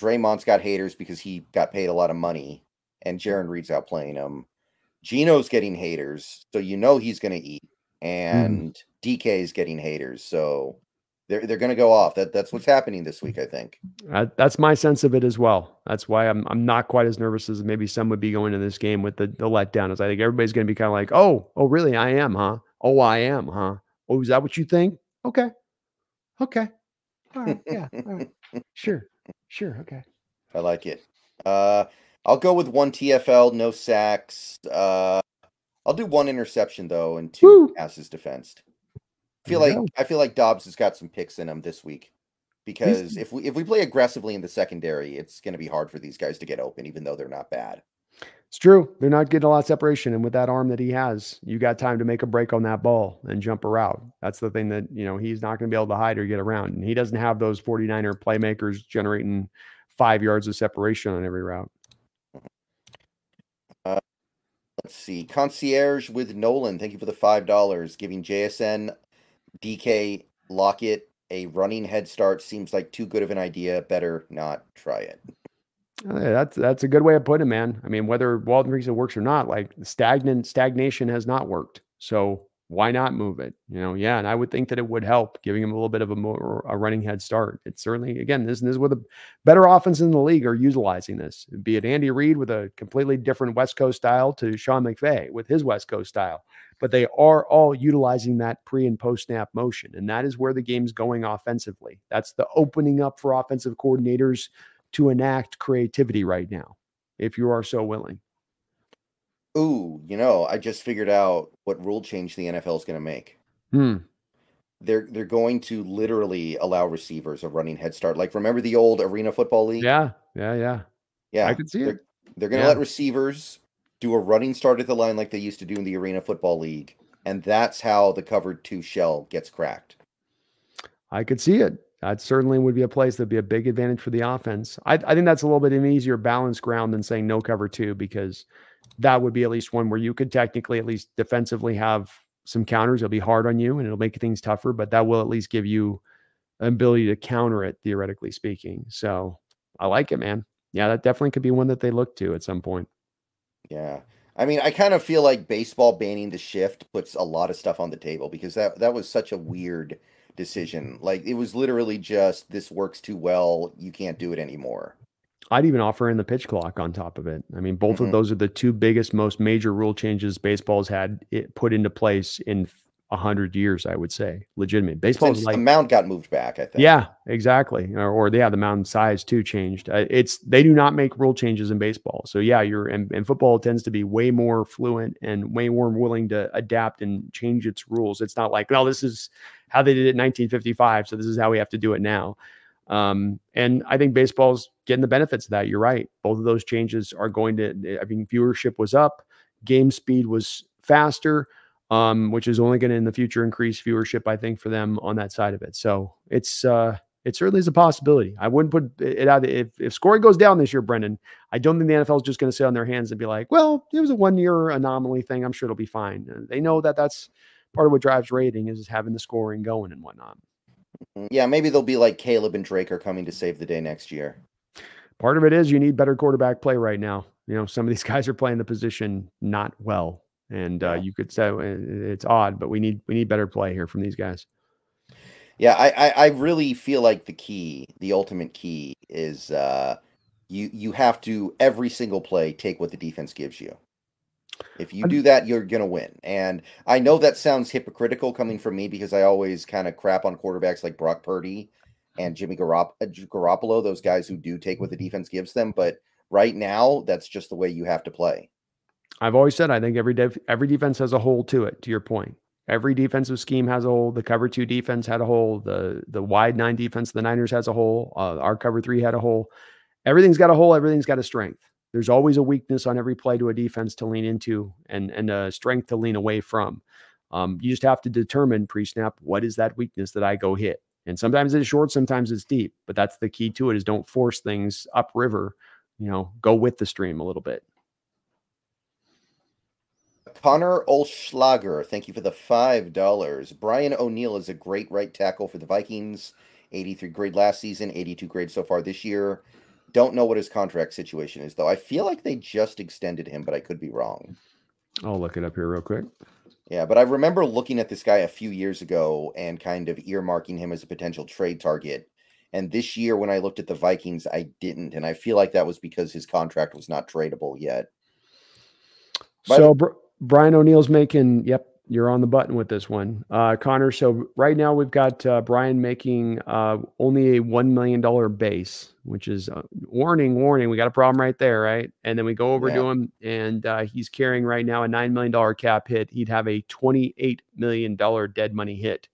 Dre'Mont's got haters because he got paid a lot of money and Jarran Reed's out playing him. Gino's getting haters, so you know he's going to eat. Hmm. And mm. DK is getting haters, so they're they're going to go off. That that's what's happening this week, I think. Uh, that's my sense of it as well. That's why I'm I'm not quite as nervous as maybe some would be going to this game with the the letdown. Is I think everybody's going to be kind of like, oh, oh, really? I am, huh? Oh, I am, huh? Oh, is that what you think? Okay, okay, all right, yeah, all right, sure, sure, okay. I like it. Uh, I'll go with one TFL, no sacks. Uh, I'll do one interception though and two Woo! passes defensed. I feel like. I feel like Dobbs has got some picks in him this week because He's... if we if we play aggressively in the secondary, it's going to be hard for these guys to get open, even though they're not bad. It's true. They're not getting a lot of separation. And with that arm that he has, you got time to make a break on that ball and jump around. That's the thing that, you know, he's not going to be able to hide or get around. And he doesn't have those 49er playmakers generating five yards of separation on every route. Uh, let's see. Concierge with Nolan. Thank you for the $5. Giving JSN, DK, Lockett a running head start seems like too good of an idea. Better not try it. That's that's a good way of putting it, man. I mean, whether Walton Creek works or not, like stagnant stagnation has not worked. So why not move it? You know, yeah. And I would think that it would help giving him a little bit of a more a running head start. It's certainly again, this, this is where the better offense in the league are utilizing this. Be it Andy Reid with a completely different West Coast style to Sean McVay with his West Coast style. But they are all utilizing that pre and post snap motion. And that is where the game's going offensively. That's the opening up for offensive coordinators to enact creativity right now, if you are so willing. Ooh, you know, I just figured out what rule change the NFL is going to make. Hmm. They're they're going to literally allow receivers a running head start. Like remember the old Arena Football League? Yeah, yeah, yeah. Yeah, I can see they're, it. They're going to yeah. let receivers do a running start at the line like they used to do in the Arena Football League, and that's how the covered two shell gets cracked. I could see it that certainly would be a place that'd be a big advantage for the offense. I, I think that's a little bit an easier balance ground than saying no cover two, because that would be at least one where you could technically at least defensively have some counters. It'll be hard on you and it'll make things tougher, but that will at least give you an ability to counter it, theoretically speaking. So I like it, man. Yeah, that definitely could be one that they look to at some point. Yeah. I mean, I kind of feel like baseball banning the shift puts a lot of stuff on the table because that that was such a weird decision. Like it was literally just this works too well, you can't do it anymore. I'd even offer in the pitch clock on top of it. I mean, both mm-hmm. of those are the two biggest, most major rule changes baseball's had it put into place in a hundred years, I would say, legitimate. Baseball like the mound got moved back. I think. Yeah, exactly. Or, or yeah, the mound size too changed. Uh, it's they do not make rule changes in baseball. So yeah, you're and, and football tends to be way more fluent and way more willing to adapt and change its rules. It's not like, well, this is how they did it in 1955, so this is how we have to do it now. Um, and I think baseball's getting the benefits of that. You're right. Both of those changes are going to. I mean, viewership was up, game speed was faster um, which is only going to in the future increase viewership, I think, for them on that side of it. So it's uh, it certainly is a possibility. I wouldn't put it out if if scoring goes down this year, Brendan. I don't think the NFL is just going to sit on their hands and be like, well, it was a one year anomaly thing. I'm sure it'll be fine. They know that that's part of what drives rating is having the scoring going and whatnot. Mm-hmm. Yeah, maybe they'll be like Caleb and Drake are coming to save the day next year. Part of it is you need better quarterback play right now. You know, some of these guys are playing the position not well and uh, you could say it's odd, but we need we need better play here from these guys. Yeah, I, I, I really feel like the key, the ultimate key, is uh, you you have to every single play take what the defense gives you. If you do that, you're gonna win. And I know that sounds hypocritical coming from me because I always kind of crap on quarterbacks like Brock Purdy and Jimmy Garop- uh, Garoppolo, those guys who do take what the defense gives them. But right now, that's just the way you have to play. I've always said I think every def- every defense has a hole to it. To your point, every defensive scheme has a hole. The cover two defense had a hole. The the wide nine defense, the Niners has a hole. Uh, our cover three had a hole. Everything's got a hole. Everything's got a strength. There's always a weakness on every play to a defense to lean into and and a strength to lean away from. Um, you just have to determine pre-snap what is that weakness that I go hit. And sometimes it's short, sometimes it's deep. But that's the key to it: is don't force things upriver. You know, go with the stream a little bit. Connor Olschlager, thank you for the $5. Brian O'Neill is a great right tackle for the Vikings. 83 grade last season, 82 grade so far this year. Don't know what his contract situation is, though. I feel like they just extended him, but I could be wrong. I'll look it up here real quick. Yeah, but I remember looking at this guy a few years ago and kind of earmarking him as a potential trade target. And this year, when I looked at the Vikings, I didn't. And I feel like that was because his contract was not tradable yet. so, Brian O'Neill's making, yep, you're on the button with this one, uh, Connor. So right now we've got uh, Brian making uh, only a one million dollar base, which is uh, warning, warning. We got a problem right there, right? And then we go over yeah. to him, and uh, he's carrying right now a nine million dollar cap hit. He'd have a twenty eight million dollar dead money hit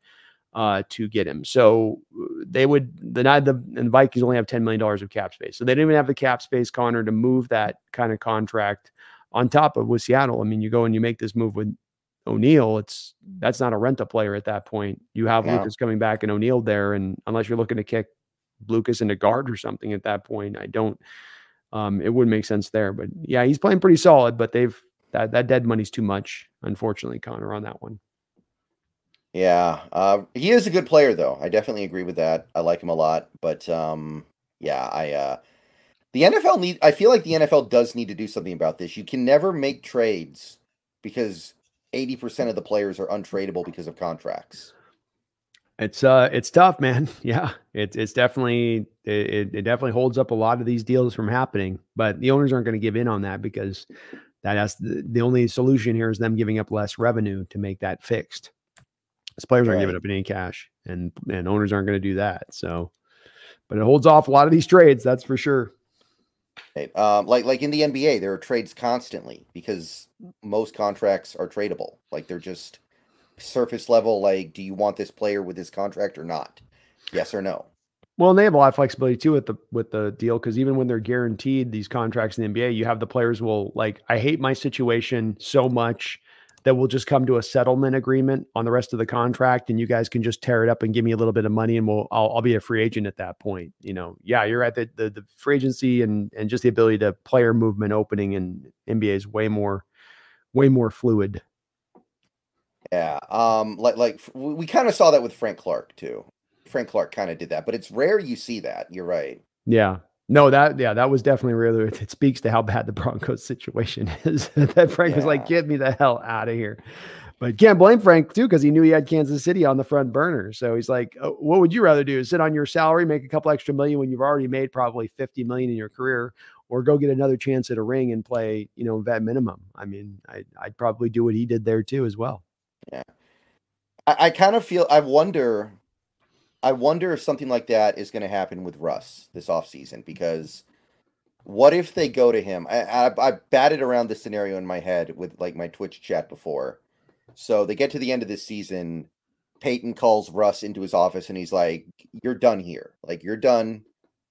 uh, to get him. So they would the the and the Vikings only have ten million dollars of cap space, so they didn't even have the cap space, Connor, to move that kind of contract on top of with Seattle. I mean, you go and you make this move with O'Neill, it's that's not a rent a player at that point. You have yeah. Lucas coming back and O'Neill there, and unless you're looking to kick Lucas into guard or something at that point, I don't. Um, it wouldn't make sense there, but yeah, he's playing pretty solid. But they've that that dead money's too much, unfortunately, Connor, on that one. Yeah, uh, he is a good player, though. I definitely agree with that. I like him a lot, but um, yeah, I uh, the NFL need. I feel like the NFL does need to do something about this. You can never make trades because 80% of the players are untradeable because of contracts. It's uh it's tough, man. Yeah. It's it's definitely it, it definitely holds up a lot of these deals from happening, but the owners aren't going to give in on that because that has the, the only solution here is them giving up less revenue to make that fixed. As players aren't giving up any cash and and owners aren't going to do that. So but it holds off a lot of these trades, that's for sure. Um, like like in the NBA, there are trades constantly because most contracts are tradable. Like they're just surface level. Like, do you want this player with this contract or not? Yes or no. Well, and they have a lot of flexibility too with the with the deal because even when they're guaranteed these contracts in the NBA, you have the players will like, I hate my situation so much that we'll just come to a settlement agreement on the rest of the contract and you guys can just tear it up and give me a little bit of money and we'll I'll, I'll be a free agent at that point you know? Yeah you're at the, the, the free agency and and just the ability to player movement opening in NBA is way more way more fluid. Yeah um like like we kind of saw that with Frank Clark too. Frank Clark kind of did that but it's rare you see that you're right. Yeah no, that yeah, that was definitely really. It speaks to how bad the Broncos situation is. that Frank yeah. was like, "Get me the hell out of here." But can't blame Frank too because he knew he had Kansas City on the front burner. So he's like, oh, "What would you rather do? Sit on your salary, make a couple extra million when you've already made probably fifty million in your career, or go get another chance at a ring and play, you know, vet minimum?" I mean, I, I'd probably do what he did there too as well. Yeah, I, I kind of feel. I wonder I wonder if something like that is going to happen with Russ this offseason because what if they go to him? I, I, I batted around this scenario in my head with like my Twitch chat before. So they get to the end of this season. Peyton calls Russ into his office and he's like, You're done here. Like, you're done.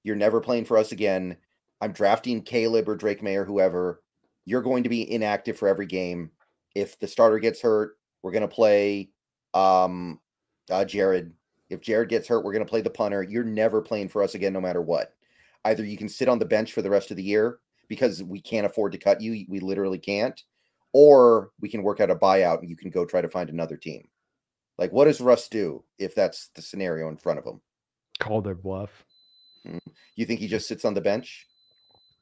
You're never playing for us again. I'm drafting Caleb or Drake Maye or whoever. You're going to be inactive for every game. If the starter gets hurt, we're going to play um, uh, Jared if Jared gets hurt, we're going to play the punter. You're never playing for us again, no matter what. Either you can sit on the bench for the rest of the year because we can't afford to cut you. We literally can't. Or we can work out a buyout and you can go try to find another team. Like, what does Russ do if that's the scenario in front of him? Call their bluff. Hmm. You think he just sits on the bench?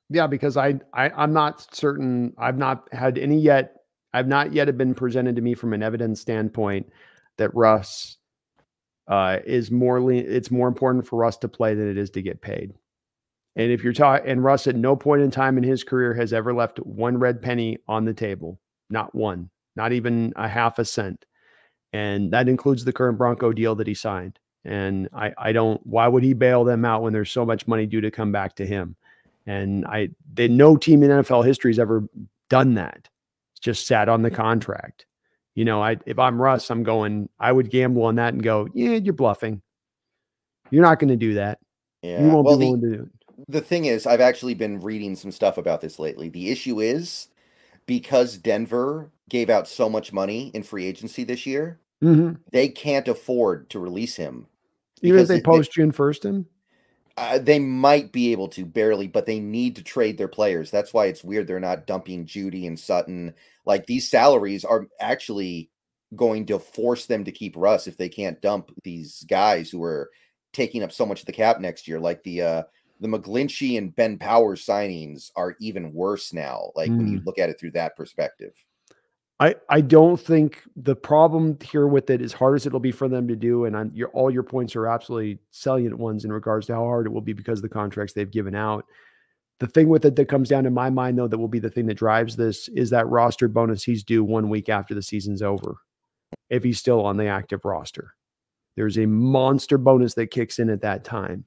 Yeah, because I, I I'm not certain. I've not had any yet. I've not yet been presented to me from an evidence standpoint that Russ uh, is more le- it's more important for Russ to play than it is to get paid. And if you're talking, and Russ at no point in time in his career has ever left one red penny on the table, not one, not even a half a cent. And that includes the current Bronco deal that he signed. And I, I don't, why would he bail them out when there's so much money due to come back to him? And I, they, no team in NFL history has ever done that. It's just sat on the contract. You know, I if I'm Russ, I'm going, I would gamble on that and go, yeah, you're bluffing. You're not going to do that. Yeah. You won't well, be willing the, to do it. The thing is, I've actually been reading some stuff about this lately. The issue is because Denver gave out so much money in free agency this year, mm-hmm. they can't afford to release him. Even if they post June first him? Uh, they might be able to barely, but they need to trade their players. That's why it's weird they're not dumping Jeudy and Sutton. Like these salaries are actually going to force them to keep Russ if they can't dump these guys who are taking up so much of the cap next year. Like the uh the McGlinchey and Ben Powers signings are even worse now. Like mm. when you mm. look at it through that perspective. I, I don't think the problem here with it, as hard as it'll be for them to do, and I'm, your, all your points are absolutely salient ones in regards to how hard it will be because of the contracts they've given out. The thing with it that comes down to my mind, though, that will be the thing that drives this is that roster bonus he's due one week after the season's over. if he's still on the active roster. There's a monster bonus that kicks in at that time.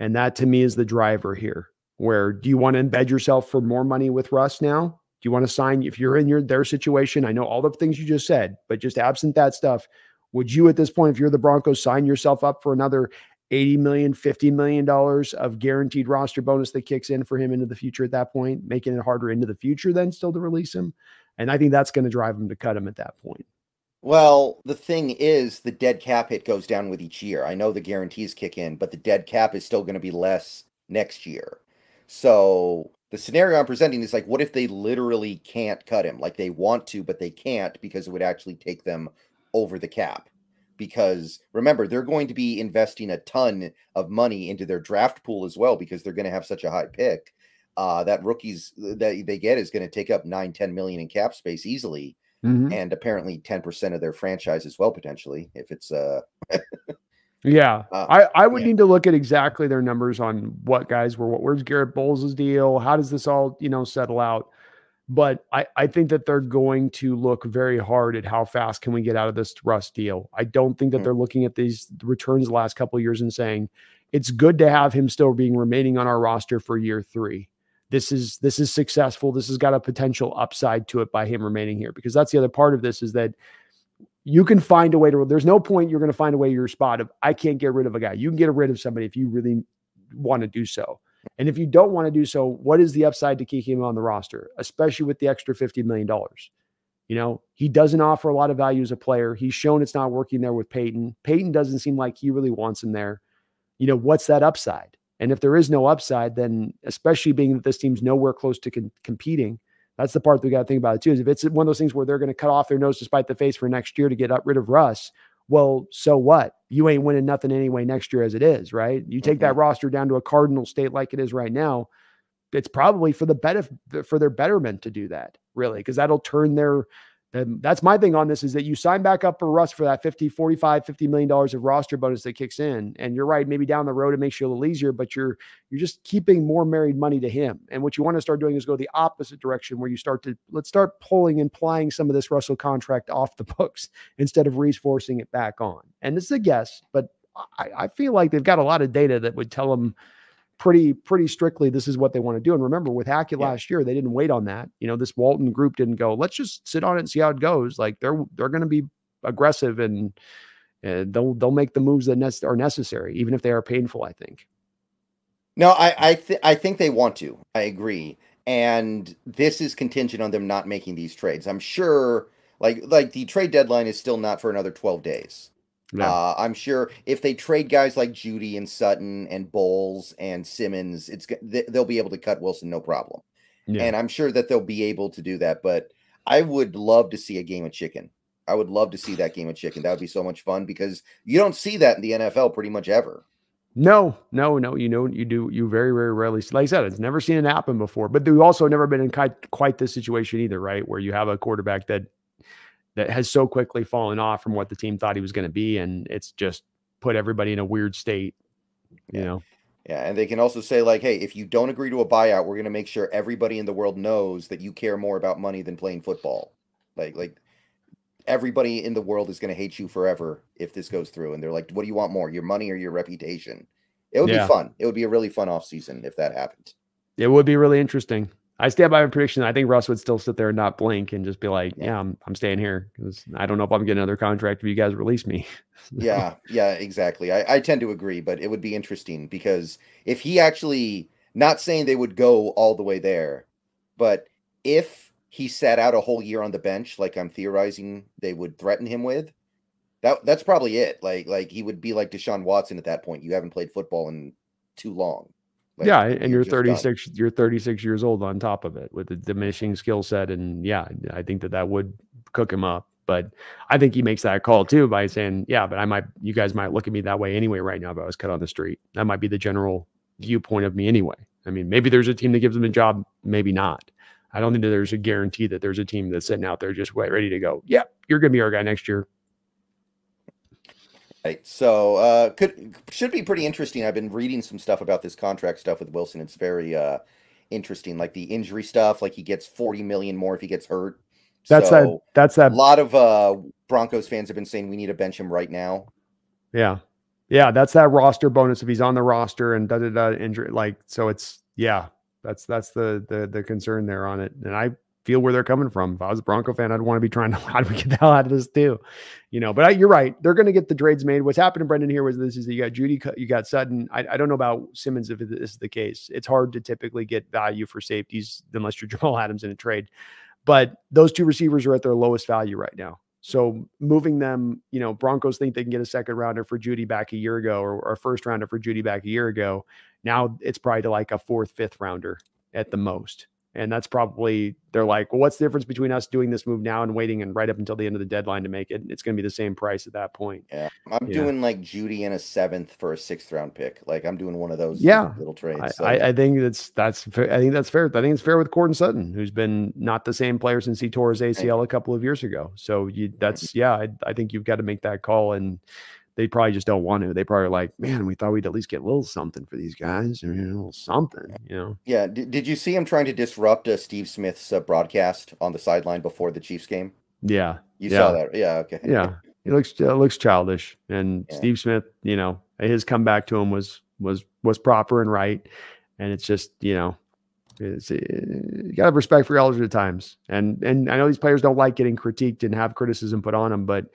And that to me is the driver here. Where do you want to embed yourself for more money with Russ now? Do you want to sign if you're in your their situation? I know all the things you just said, but just absent that stuff, would you at this point, if you're the Broncos, sign yourself up for another 80 million, 50 million dollars of guaranteed roster bonus that kicks in for him into the future at that point, making it harder into the future then still to release him? And I think that's going to drive him to cut him at that point. Well, the thing is, the dead cap hit goes down with each year. I know the guarantees kick in, but the dead cap is still going to be less next year. So the scenario I'm presenting is like, what if they literally can't cut him? Like they want to, but they can't because it would actually take them over the cap. Because remember, they're going to be investing a ton of money into their draft pool as well because they're going to have such a high pick. Uh, that rookies that they get is going to take up nine, 10 million in cap space easily. Mm-hmm. And apparently 10% of their franchise as well, potentially, if it's uh Yeah, uh, I, I would yeah. need to look at exactly their numbers on what guys were. What where's Garett Bolles' deal? How does this all you know settle out? But I, I think that they're going to look very hard at how fast can we get out of this Russ deal. I don't think that mm-hmm. they're looking at these returns the last couple of years and saying it's good to have him still being remaining on our roster for year three. This is this is successful. This has got a potential upside to it by him remaining here because that's the other part of this is that you can find a way to there's no point you're going to find a way to your spot of i can't get rid of a guy you can get rid of somebody if you really want to do so and if you don't want to do so what is the upside to keep him on the roster especially with the extra 50 million dollars? You know he doesn't offer a lot of value as a player. He's shown it's not working there with payton payton doesn't seem like he really wants him there. You know what's that upside? And if there is no upside then especially being that this team's nowhere close to con- competing that's the part that we got to think about too. Is if it's one of those things where they're going to cut off their nose despite the face for next year to get rid of Russ, well, so what? You ain't winning nothing anyway next year as it is, right? You take mm-hmm. that roster down to a cardinal state like it is right now. It's probably for the better for their betterment to do that, really, because that'll turn their and that's my thing on this is that you sign back up for Russ for that 50, 45, 50 million dollars of roster bonus that kicks in. And you're right, maybe down the road it makes you a little easier, but you're you're just keeping more married money to him. And what you want to start doing is go the opposite direction where you start to let's start pulling and plying some of this Russell contract off the books instead of reinforcing it back on. And this is a guess, but I, I feel like they've got a lot of data that would tell them pretty pretty strictly this is what they want to do. And remember, with Hackett yeah. last year, they didn't wait on that. You know, this Walton group didn't go, let's just sit on it and see how it goes. Like they're they're going to be aggressive and uh, they'll they'll make the moves that ne- are necessary, even if they are painful. I think. No, I I, th- I think they want to. I agree, and this is contingent on them not making these trades. I'm sure, like like the trade deadline is still not for another 12 days. Yeah. Uh, I'm sure if they trade guys like Jeudy and Sutton and Bolles and Simmons, it's they'll be able to cut Wilson no problem. Yeah. And I'm sure that they'll be able to do that. But I would love to see a game of chicken. I would love to see that game of chicken. That would be so much fun because you don't see that in the NFL pretty much ever. No, no, no. You know, you do. You very, very rarely. Like I said, it's never seen it happen before. But you also never been in quite, quite this situation either, right? Where you have a quarterback that that has so quickly fallen off from what the team thought he was going to be, and it's just put everybody in a weird state. You yeah. know. Yeah, and they can also say like, "Hey, if you don't agree to a buyout, we're going to make sure everybody in the world knows that you care more about money than playing football." Like, like everybody in the world is going to hate you forever if this goes through. And they're like, "What do you want more, your money or your reputation?" It would yeah. be fun. It would be a really fun off season if that happened. It would be really interesting. I stand by my prediction. I think Russ would still sit there and not blink and just be like, "Yeah, yeah I'm, I'm staying here because I don't know if I'm getting another contract if you guys release me." yeah, yeah, exactly. I, I tend to agree, but it would be interesting because if he actually, not saying they would go all the way there, but if he sat out a whole year on the bench, like I'm theorizing they would threaten him with, that that's probably it. Like like he would be like Deshaun Watson at that point. You haven't played football in too long. Like, yeah, and you're, you're 36. Done. You're 36 years old on top of it with a diminishing skill set, and yeah, I think that that would cook him up. But I think he makes that call too by saying, "Yeah, but I might. You guys might look at me that way anyway right now if I was cut on the street. That might be the general viewpoint of me anyway. I mean, maybe there's a team that gives him a job, maybe not. I don't think that there's a guarantee that there's a team that's sitting out there just ready to go. Yeah, you're going to be our guy next year. Right. So uh could should be pretty interesting. I've been reading some stuff about this contract stuff with Wilson. It's very uh interesting. Like the injury stuff, like he gets 40 million more if he gets hurt. That's so that. That's that. A lot of uh, Broncos fans have been saying we need to bench him right now. Yeah, yeah, that's that roster bonus if he's on the roster and da da da injury. Like, so it's yeah, that's that's the the the concern there on it. And I feel where they're coming from. If I was a Bronco fan, I'd want to be trying to how do we get the hell out of this too, you know. But I, you're right; they're going to get the trades made. What's happening, Brendan? Here was this: is you got Jeudy, you got Sutton. I, I don't know about Simmons if this is the case. It's hard to typically get value for safeties unless you're Jamal Adams in a trade. But those two receivers are at their lowest value right now. So moving them, you know, Broncos think they can get a second rounder for Jeudy back a year ago, or, or a first rounder for Jeudy back a year ago. Now it's probably to like a fourth, fifth rounder at the most. And that's probably they're like, well, what's the difference between us doing this move now and waiting and right up until the end of the deadline to make it? It's going to be the same price at that point. Yeah, I'm yeah. doing like Jeudy in a seventh for a sixth round pick. Like I'm doing one of those yeah little trades. I, so. I, I, think that's that's I think that's fair. I think it's fair with Courtland Sutton, who's been not the same player since he tore his ACL a couple of years ago. So you that's mm-hmm. yeah, I, I think you've got to make that call and they probably just don't want to. They probably are like, man, we thought we'd at least get a little something for these guys, you know, a little something, you know. Yeah. Did, did you see him trying to disrupt uh, Steve Smith's uh, broadcast on the sideline before the Chiefs game? Yeah. You yeah. saw that? Yeah. Okay. Yeah. He looks uh, looks childish, and yeah. Steve Smith, you know, his comeback to him was was was proper and right, and it's just you know it's, uh, you gotta have respect for elders at times. And and I know these players don't like getting critiqued and have criticism put on them, but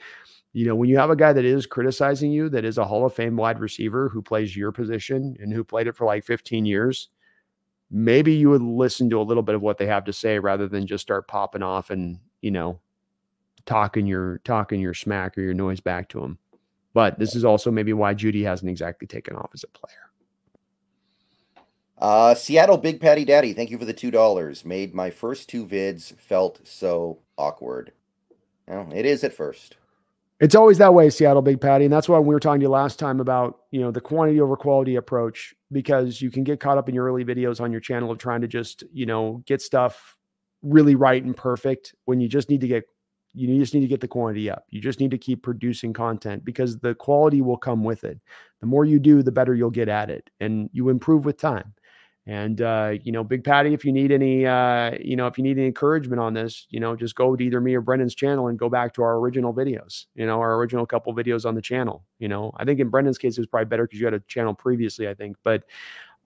you know, when you have a guy that is criticizing you, that is a Hall of Fame wide receiver who plays your position and who played it for like 15 years, maybe you would listen to a little bit of what they have to say rather than just start popping off and, you know, talking your talking your smack or your noise back to him. But this is also maybe why Jeudy hasn't exactly taken off as a player. Uh, Seattle Big Patty Daddy, thank you for the two dollars. Made my first two vids felt so awkward. Well, it is at first. It's always that way, Seattle Big Patty. And that's why we were talking to you last time about, you know, the quantity over quality approach, because you can get caught up in your early videos on your channel of trying to just, you know, get stuff really right and perfect when you just need to get you just need to get the quantity up. You just need to keep producing content because the quality will come with it. The more you do, the better you'll get at it and you improve with time. And uh, you know, Big Patty, if you need any, uh, you know, if you need any encouragement on this, you know, just go to either me or Brendan's channel and go back to our original videos. You know, our original couple videos on the channel. You know, I think in Brendan's case it was probably better because you had a channel previously. I think, but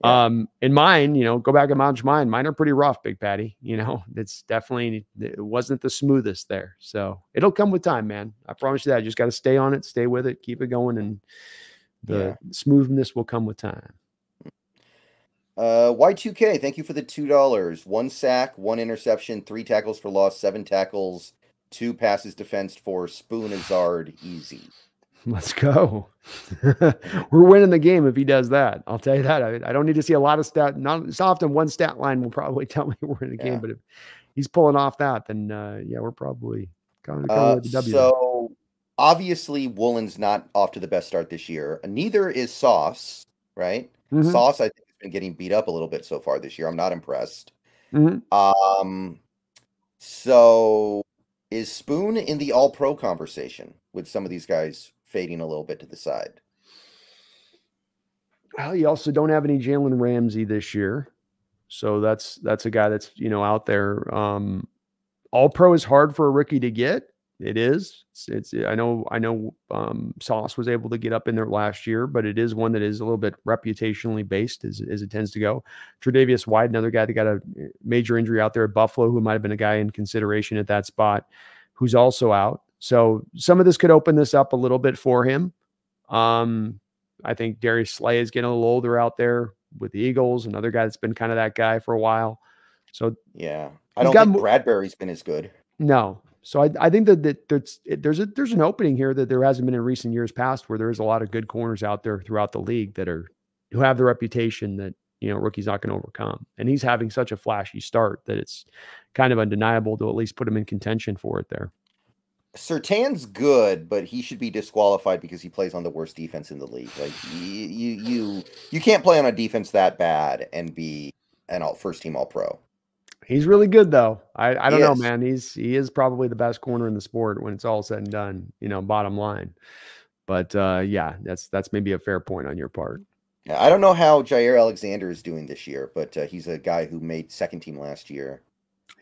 yeah. um, in mine, you know, go back and watch mine. Mine are pretty rough, Big Patty. You know, it's definitely it wasn't the smoothest there. So it'll come with time, man. I promise you that. You just got to stay on it, stay with it, keep it going, and the yeah. smoothness will come with time. Uh, Y2K, thank you for the two dollars. One sack, one interception, three tackles for loss, seven tackles, two passes defensed for Spoon Azard. Easy. Let's go. We're winning the game if he does that. I'll tell you that. I, I, don't need to see a lot of stat. Not it's often one stat line will probably tell me we're in the yeah. game, but if he's pulling off that, then uh, yeah, we're probably coming uh, with the W. So obviously, Woolen's not off to the best start this year. Neither is Sauce, right? Mm-hmm. Sauce, I think been getting beat up a little bit so far this year. I'm not impressed. Mm-hmm. Um, so is Spoon in the All Pro conversation with some of these guys fading a little bit to the side? Well, you also don't have any Jalen Ramsey this year, so that's that's a guy that's you know out there. Um, All Pro is hard for a rookie to get. It is. It's, it's, I know. I know. Um, Sauce was able to get up in there last year, but it is one that is a little bit reputationally based, as, as it tends to go. Tre'Davious White, another guy that got a eh, major injury out there at Buffalo, who might have been a guy in consideration at that spot, who's also out. So some of this could open this up a little bit for him. Um, I think Darius Slay is getting a little older out there with the Eagles. Another guy that's been kind of that guy for a while. So yeah, I don't think Bradberry's been as good. No, so I, I think that, that there's there's a there's an opening here that there hasn't been in recent years past where there is a lot of good corners out there throughout the league that are who have the reputation that you know rookie's not going to overcome. And he's having such a flashy start that it's kind of undeniable to at least put him in contention for it there. Surtain's good, but he should be disqualified because he plays on the worst defense in the league. Like you, you, you, you can't play on a defense that bad and be an all first team All Pro. He's really good though. I, I don't know, man. He's he is probably the best corner in the sport when it's all said and done, you know, bottom line. But uh yeah, that's that's maybe a fair point on your part. Yeah, I don't know how Jaire Alexander is doing this year, but uh, he's a guy who made second team last year.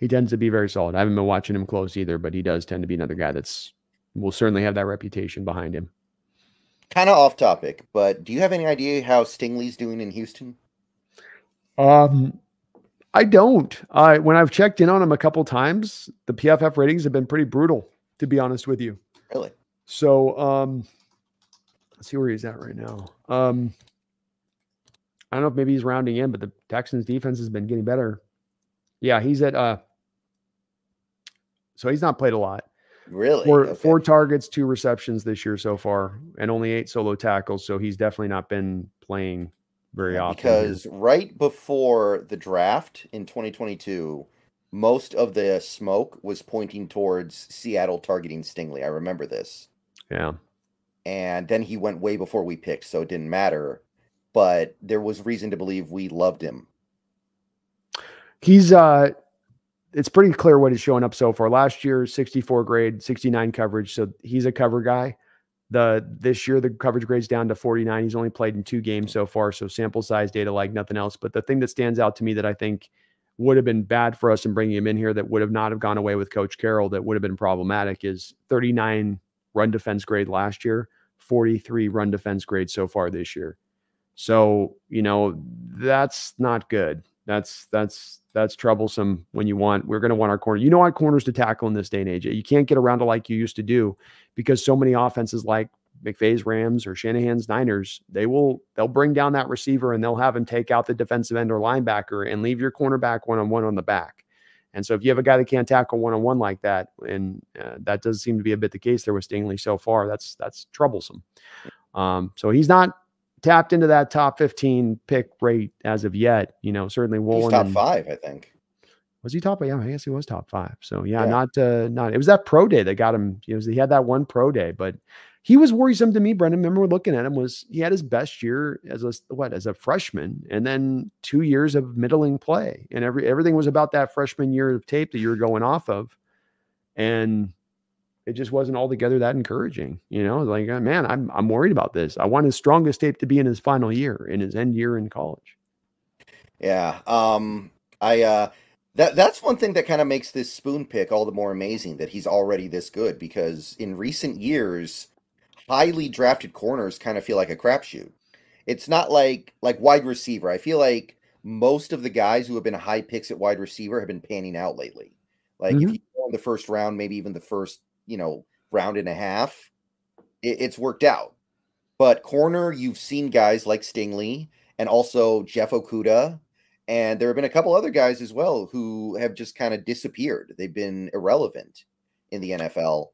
He tends to be very solid. I haven't been watching him close either, but he does tend to be another guy that's will certainly have that reputation behind him. Kind of off topic, but do you have any idea how Stingley's doing in Houston? Um, I don't. I when I've checked in on him a couple times, the PFF ratings have been pretty brutal, to be honest with you. Really? So, um, let's see where he's at right now. Um, I don't know if maybe he's rounding in, but the Texans defense has been getting better. Yeah, he's at uh so he's not played a lot. Really? Four okay. four targets, two receptions this year so far, and only eight solo tackles. So he's definitely not been playing very often. Because here. right before the draft in 2022, most of the smoke was pointing towards Seattle targeting Stingley. I remember this. Yeah. And then he went way before we picked, so it didn't matter but there was reason to believe we loved him. He's uh it's pretty clear what he's showing up so far. Last year, 64 grade, 69 coverage. So he's a cover guy. The this year the coverage grade's down to 49. He's only played in two games so far. So sample size data like nothing else. But the thing that stands out to me that I think would have been bad for us in bringing him in here that would have not have gone away with Coach Carroll that would have been problematic is 39 run defense grade last year, 43 run defense grade so far this year. So, you know, that's not good. That's that's that's troublesome when you want we're going to want our corner. You know want corners to tackle in this day and age. You can't get around to like you used to do because so many offenses like McVay's Rams or Shanahan's Niners, they will they'll bring down that receiver and they'll have him take out the defensive end or linebacker and leave your cornerback one on one on the back. And so if you have a guy that can't tackle one on one like that, and uh, that does seem to be a bit the case there with Stingley so far, that's that's troublesome. Um, so he's not tapped into that top 15 pick rate as of yet. You know, certainly Woolen. He's top five, I think. Was he top? Yeah, I guess he was top five. So yeah, yeah. not uh not it was that pro day that got him. You know, he had that one pro day, but he was worrisome to me, Brendan. Remember looking at him was he had his best year as a what as a freshman, and then two years of middling play, and every everything was about that freshman year of tape that you were going off of, and it just wasn't altogether that encouraging. You know, like uh, man, I'm I'm worried about this. I want his strongest tape to be in his final year, in his end year in college. Yeah. Um. I uh. That that's one thing that kind of makes this spoon pick all the more amazing that he's already this good because in recent years, highly drafted corners kind of feel like a crapshoot. It's not like like wide receiver. I feel like most of the guys who have been high picks at wide receiver have been panning out lately. Like mm-hmm. if you go in the first round, maybe even the first you know, round and a half, it, it's worked out. But corner, you've seen guys like Stingley and also Jeff Okudah. And there have been a couple other guys as well who have just kind of disappeared. They've been irrelevant in the NFL.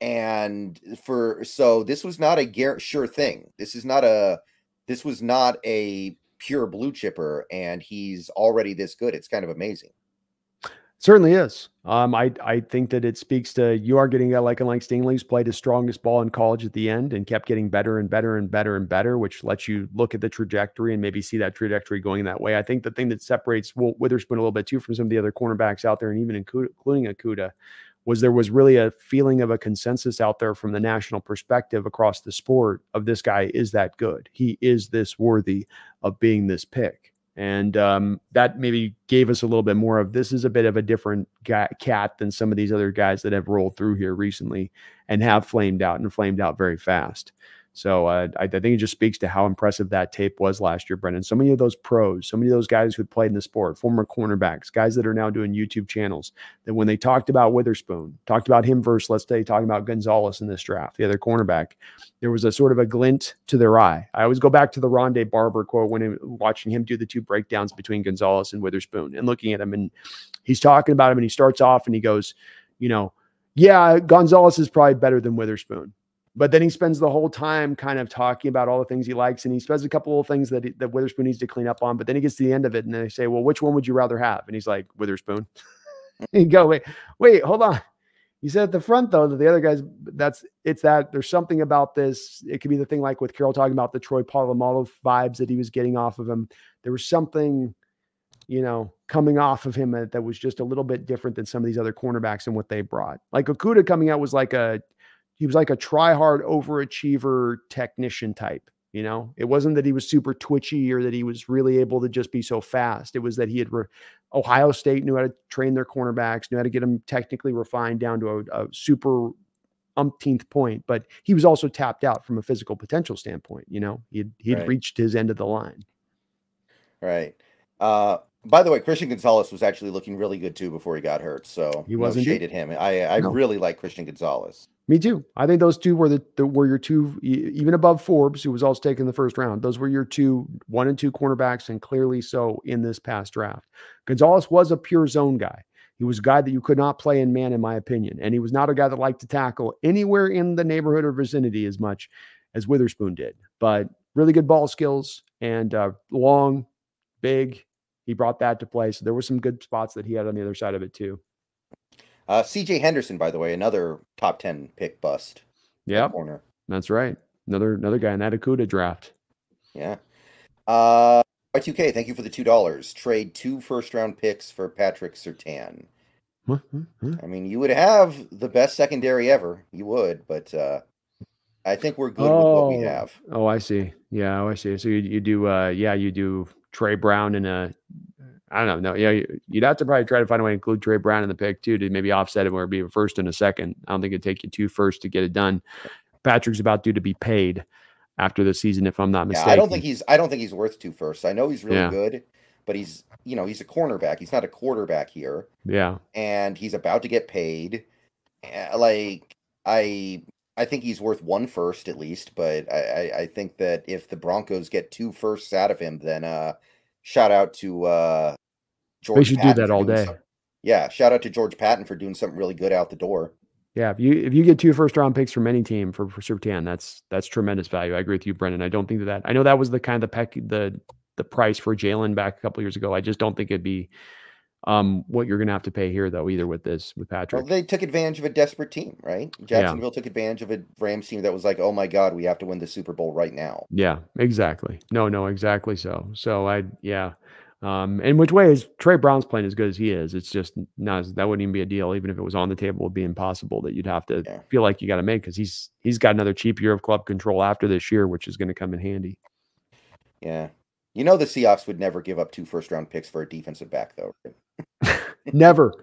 And for so this was not a sure thing. This is not a this was not a pure blue chipper, and he's already this good. It's kind of amazing. Certainly is. Um, I I think that it speaks to you are getting a like and like Stingley's played his strongest ball in college at the end and kept getting better and better and better and better, which lets you look at the trajectory and maybe see that trajectory going that way. I think the thing that separates Walt Witherspoon a little bit too from some of the other cornerbacks out there, and even including Okudah, was there was really a feeling of a consensus out there from the national perspective across the sport of this guy is that good. He is this worthy of being this pick. And um, that maybe gave us a little bit more of this is a bit of a different guy, cat than some of these other guys that have rolled through here recently and have flamed out and flamed out very fast. So uh, I, I, think it just speaks to how impressive that tape was last year, Brendan. So many of those pros, so many of those guys who played in the sport, former cornerbacks, guys that are now doing YouTube channels, that when they talked about Witherspoon, talked about him versus, let's say, talking about Gonzalez in this draft, the other cornerback, there was a sort of a glint to their eye. I always go back to the Ronde Barber quote when he, watching him do the two breakdowns between Gonzalez and Witherspoon and looking at him. And he's talking about him and he starts off and he goes, you know, yeah, Gonzalez is probably better than Witherspoon. But then he spends the whole time kind of talking about all the things he likes, and he says a couple of things that he, that Witherspoon needs to clean up on. But then he gets to the end of it, and they say, "Well, which one would you rather have?" And he's like, "Witherspoon." you go, wait, wait, hold on. He said at the front though that the other guys, that's it's that there's something about this. It could be the thing like with Carroll talking about the Troy Polamalu vibes that he was getting off of him. There was something, you know, coming off of him that was just a little bit different than some of these other cornerbacks and what they brought. Like Okudah coming out was like a he was like a try hard overachiever technician type. You know, it wasn't that he was super twitchy or that he was really able to just be so fast. It was that he had re- Ohio State knew how to train their cornerbacks, knew how to get them technically refined down to a, a super umpteenth point, but he was also tapped out from a physical potential standpoint. You know, he'd he'd Right. reached his end of the line. Right. Uh, by the way, Christian Gonzalez was actually looking really good too before he got hurt. So He was no indeed. shade at him. I I No. really like Christian Gonzalez. Me too. I think those two were the, the were your two, even above Forbes, who was also taken in the first round. Those were your two, one and two cornerbacks, and clearly so in this past draft. Gonzalez was a pure zone guy. He was a guy that you could not play in man, in my opinion, and he was not a guy that liked to tackle anywhere in the neighborhood or vicinity as much as Witherspoon did. But really good ball skills and uh, long, big. He brought that to play. So there were some good spots that he had on the other side of it too. Uh, C.J. Henderson, by the way, another top ten pick bust. Yeah, Corner. that's right. Another another guy in that Okudah draft. Yeah. Uh, Y2K, thank you for the two dollars. Trade two first round picks for Patrick Surtain. I mean, you would have the best secondary ever. You would, but uh, I think we're good with what we Oh. have. Oh, I see. Yeah, oh, I see. So you, you do, uh, yeah, you do Tre Brown and a, I don't know. No, yeah, you- you'd have to probably try to find a way to include Tre Brown in the pick too to maybe offset it where it'd be a first and a second. I don't think it'd take you two first to get it done. Patrick's about due to be paid after the season, if I'm not mistaken. Yeah. I don't think he's. I don't think he's worth two firsts. I know he's really Yeah. good, but he's. You know, he's a cornerback. He's not a quarterback here, Yeah, and he's about to get paid. Uh, Like I, I think he's worth one first at least. But I, I, I think that if the Broncos get two firsts out of him, then uh, shout out to uh, George. should do that all day. some- yeah, shout out to George Paton for doing something really good out the door. yeah. If you if you get two first round picks from any team for for Surtain, that's that's tremendous value. I agree with you, Brendan. I don't think that that I know that was the kind of the peck the the price for Jalen back a couple years ago. I just don't think it'd be um what you're gonna have to pay here though either with this with Well, Patrick. they took advantage of a desperate team, right? Jacksonville took advantage of a Rams team that was like, "Oh my God, we have to win the Super Bowl right now." Yeah, exactly. No, no, exactly so. So I yeah. Um, in which way is Tre Brown's playing as good as he is? It's just not that wouldn't even be a deal, even if it was on the table, it'd be impossible that you'd have to Yeah. feel like you got to make because he's he's got another cheap year of club control after this year, which is going to come in handy. Yeah, you know the Seahawks would never give up two first round picks for a defensive back, though. right? Never.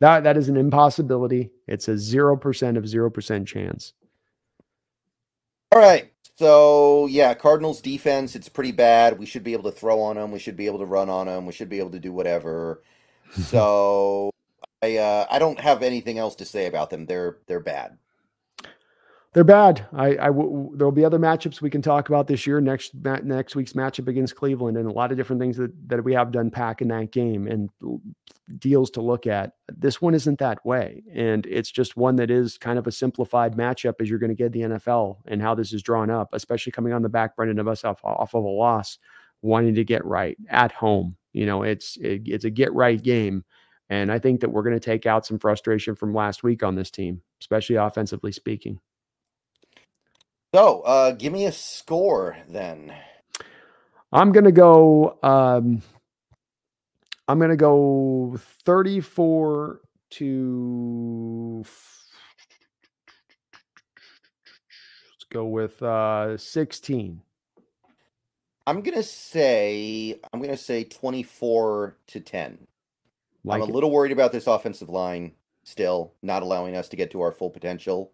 That that is an impossibility. It's a zero percent of zero percent chance. All right, so yeah, Cardinals defense, it's pretty bad. We should be able to throw on them. We should be able to run on them. We should be able to do whatever. So I uh, I don't have anything else to say about them. They're they're bad. They're bad. I, I w- there'll be other matchups we can talk about this year. Next ma- next week's matchup against Cleveland, and a lot of different things that that we have done pack in that game and deals to look at. This one isn't that way, and it's just one that is kind of a simplified matchup as you're going to get the NFL and how this is drawn up, especially coming on the back, Brendan, of us off off of a loss, wanting to get right at home. You know, it's it, it's a get right game. And I think that we're going to take out some frustration from last week on this team, especially offensively speaking. So uh, give me a score then. I'm gonna go. Um, I'm gonna go 34 to. Let's go with uh, 16. I'm gonna say I'm gonna say 24 to 10. Like I'm a it. little worried about this offensive line still not allowing us to get to our full potential,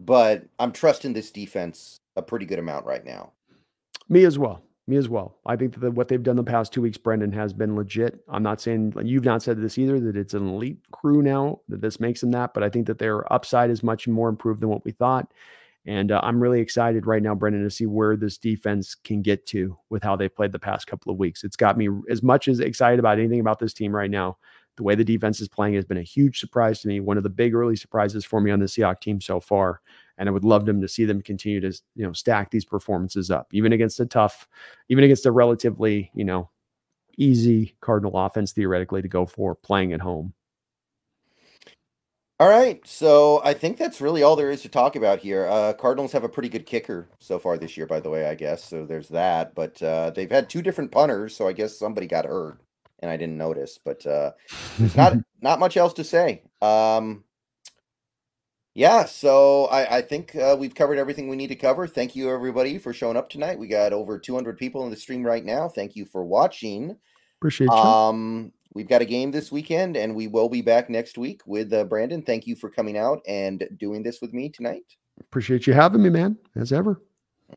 but I'm trusting this defense a pretty good amount right now. Me as well. Me as well. I think that what they've done the past two weeks, Brendan, has been legit. I'm not saying you've not said this either that it's an elite crew now that this makes them that, but I think that their upside is much more improved than what we thought. And uh, I'm really excited right now, Brendan, to see where this defense can get to with how they played the past couple of weeks. It's got me as much as excited about anything about this team right now. The way the defense is playing has been a huge surprise to me. One of the big early surprises for me on the Seahawks team so far. And I would love them to see them continue to, you know, stack these performances up, even against a tough, even against a relatively, you know, easy Cardinal offense theoretically to go for playing at home. All right, so I think that's really all there is to talk about here. Uh, Cardinals have a pretty good kicker so far this year, by the way, I guess. So there's that. But uh, they've had two different punters, so I guess somebody got hurt, and I didn't notice. But uh, there's not not much else to say. Um, Yeah, so I, I think uh, we've covered everything we need to cover. Thank you, everybody, for showing up tonight. We got over 200 people in the stream right now. Thank you for watching. Appreciate you. Um, we've got a game this weekend, and we will be back next week with uh, Brandon. Thank you for coming out and doing this with me tonight. Appreciate you having me, man, as ever.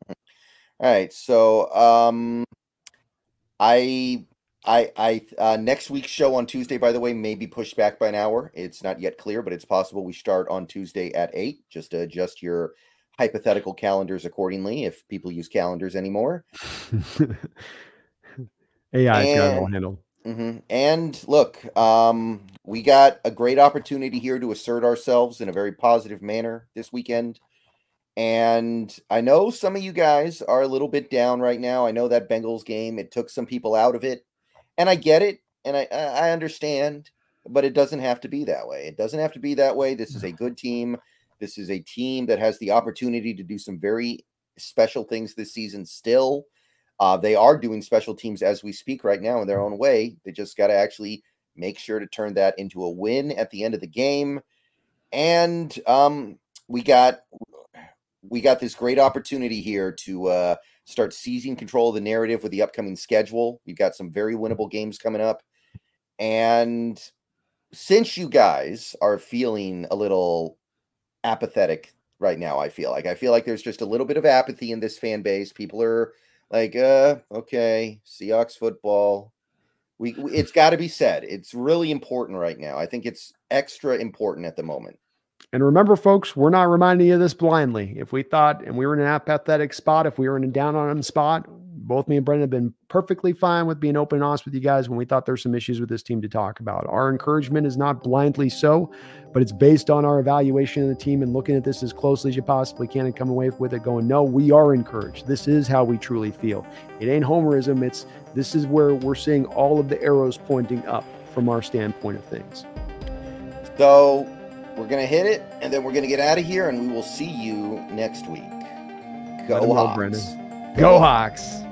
All right, so um, I I, I, uh, next week's show on Tuesday, by the way, may be pushed back by an hour. It's not yet clear, but it's possible we start on Tuesday at eight. Just to adjust your hypothetical calendars accordingly, if people use calendars anymore. AI got it all handled. Mm-hmm. And look, um, we got a great opportunity here to assert ourselves in a very positive manner this weekend. And I know some of you guys are a little bit down right now. I know that Bengals game, it took some people out of it and I get it, and I I understand, but it doesn't have to be that way. It doesn't have to be that way. This is a good team. This is a team that has the opportunity to do some very special things this season. Still, uh, they are doing special teams as we speak right now in their own way. They just got to actually make sure to turn that into a win at the end of the game. And um, we got we got this great opportunity here to uh, start seizing control of the narrative with the upcoming schedule. We've got some very winnable games coming up. And since you guys are feeling a little apathetic right now, I feel like I feel like there's just a little bit of apathy in this fan base. People are like, uh, okay, Seahawks football. We, we it's got to be said. It's really important right now. I think it's extra important at the moment. And remember, folks, we're not reminding you of this blindly. If we thought and we were in an apathetic spot, if we were in a down on them spot, both me and Brendan have been perfectly fine with being open and honest with you guys when we thought there's some issues with this team to talk about. Our encouragement is not blindly so, but it's based on our evaluation of the team and looking at this as closely as you possibly can and come away with it going, no, we are encouraged. This is how we truly feel. It ain't homerism. It's this is where we're seeing all of the arrows pointing up from our standpoint of things. So we're going to hit it, and then we're going to get out of here, and we will see you next week. Go Hawks. Go Hawks.